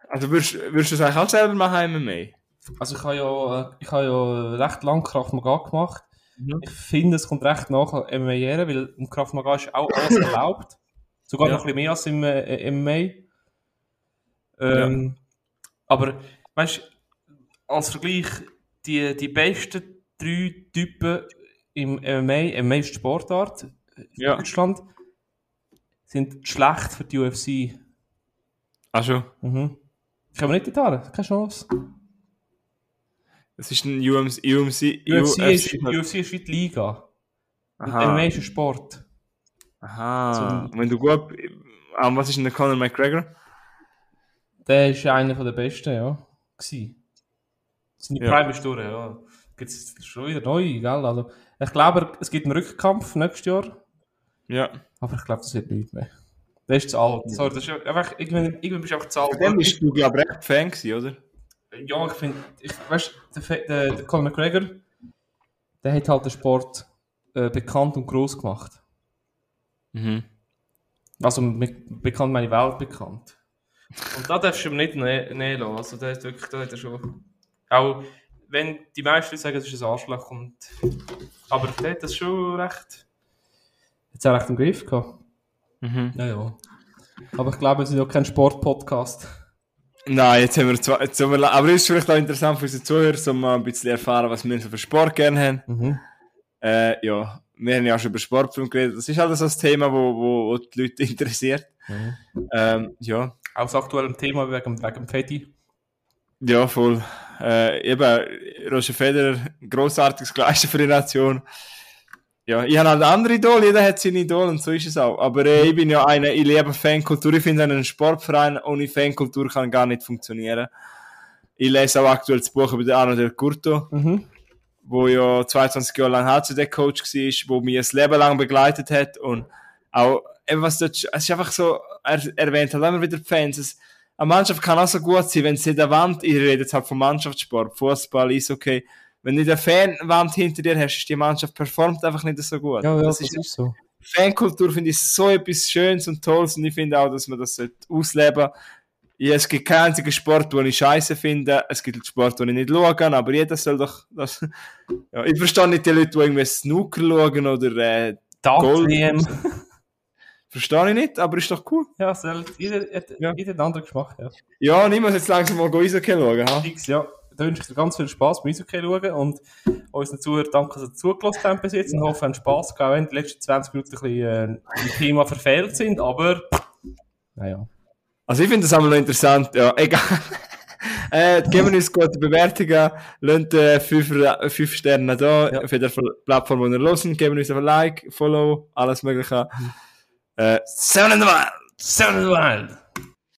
Also würdest, würdest du das eigentlich auch selber machen, MMA? Also ich habe ja, ich habe ja recht lang Kraft Maga gemacht mhm. ich finde, es kommt recht nach MMA her, weil im Kraft Maga ist auch alles erlaubt. Sogar ja. noch ein bisschen mehr als im äh, MMA. Ähm, ja. Aber, weißt du, als Vergleich, die, die besten drei Typen im MMA, ist die Sportart ja. in Deutschland, sind schlecht für die UFC. Ach schon? Mhm. Können wir nicht dorthin? Keine Chance. Es ist ein UMC. UMC, UFC, ist, UFC ist wie die Liga. Aha. MMA ist ein Sport. Aha. So, Wenn du gut. Um, was ist denn der Conor McGregor? Der ist einer der besten, ja. Gewesen. Seine ja. Prime ist durch, ja. Gibt es schon wieder neu, gell? Also, ich glaube, es gibt einen Rückkampf nächstes Jahr. Ja. Aber ich glaube, das wird nicht mehr. Das ist zu alt. Sorry, das ist einfach, irgendwann, irgendwann bist du einfach zu alt. Dem bist du, glaube ich, recht Fan gewesen, oder? Ja, ich finde, ich, weißt du, der, der, der Conor McGregor, der hat halt den Sport äh, bekannt und groß gemacht. Mhm. Also, mit, bekannt meine Welt bekannt. Und da darfst du ihm nicht ne lassen. Also, der ist wirklich, da hat er schon. Auch wenn die meisten sagen, es ist ein Arschloch. Und, aber der hat das schon recht. Jetzt auch recht im Griff gehabt. Mhm. Ja, ja. Aber ich glaube, es ist ja kein Sportpodcast. Nein, jetzt haben wir zwei, jetzt haben wir, aber es ist vielleicht auch interessant für unsere Zuhörer, um mal ein bisschen erfahren, was wir für Sport gerne haben. Mhm. Äh, ja, wir haben ja auch schon über Sportfilm geredet. Das ist halt so ein Thema, wo, wo, wo die Leute interessiert. Mhm. Ähm, ja. Aus aktuellem Thema wegen, wegen Fetti. Ja, voll. Äh, eben, Roger Federer, grossartiges Gleiche für die Nation. Ja, ich habe halt andere Idole, jeder hat seine Idole und so ist es auch. Aber äh, ich bin ja einer, ich liebe Fankultur. Ich finde, ein Sportverein ohne Fankultur kann gar nicht funktionieren. Ich lese auch aktuell das Buch über den Arno del Curto, mhm. wo ja 22 Jahre lang HCD-Coach war, wo mich ein Leben lang begleitet hat und auch, eben was dort, es ist einfach so, er erwähnt halt immer wieder die Fans, es, eine Mannschaft kann auch so gut sein, wenn sie der Wand, ich rede jetzt halt vom Mannschaftssport, Fußball, Eishockey, wenn du eine Fanwand hinter dir hast, ist die Mannschaft performt einfach nicht so gut. Ja, ja das, das ist, ist, so. Fankultur finde ich so etwas Schönes und Tolles und ich finde auch, dass man das ausleben sollte. Ja, es gibt keinen einzigen Sport, den ich scheiße finde. Es gibt Sport, den ich nicht schauen kann, aber jeder soll doch das. Ja, ich verstehe nicht die Leute, die irgendwie Snooker schauen oder äh, Gold. Verstehe ich nicht, aber ist doch cool. Ja, soll, jeder, jeder, jeder hat einen anderen Geschmack. Ja, ja ich muss jetzt langsam mal Eishockey schauen. Ha? Fix, ja da wünsche ich dir ganz viel Spaß beim Eishockey schauen und unseren Zuhörern danke, dass ihr zugelassen habt bis jetzt und hoffe, ihr habt Spass gehabt, wenn die letzten 20 Minuten ein bisschen äh, im Thema verfehlt sind, aber naja. Also ich finde das einmal noch interessant, ja, egal. äh, geben uns gute Bewertungen, lasst äh, 5, Sterne da, ja. für die Plattform, wo ihr hören, geben uns ein Like, Follow, alles mögliche. Uh, äh, Seven in the Wild! Seven in the Wild!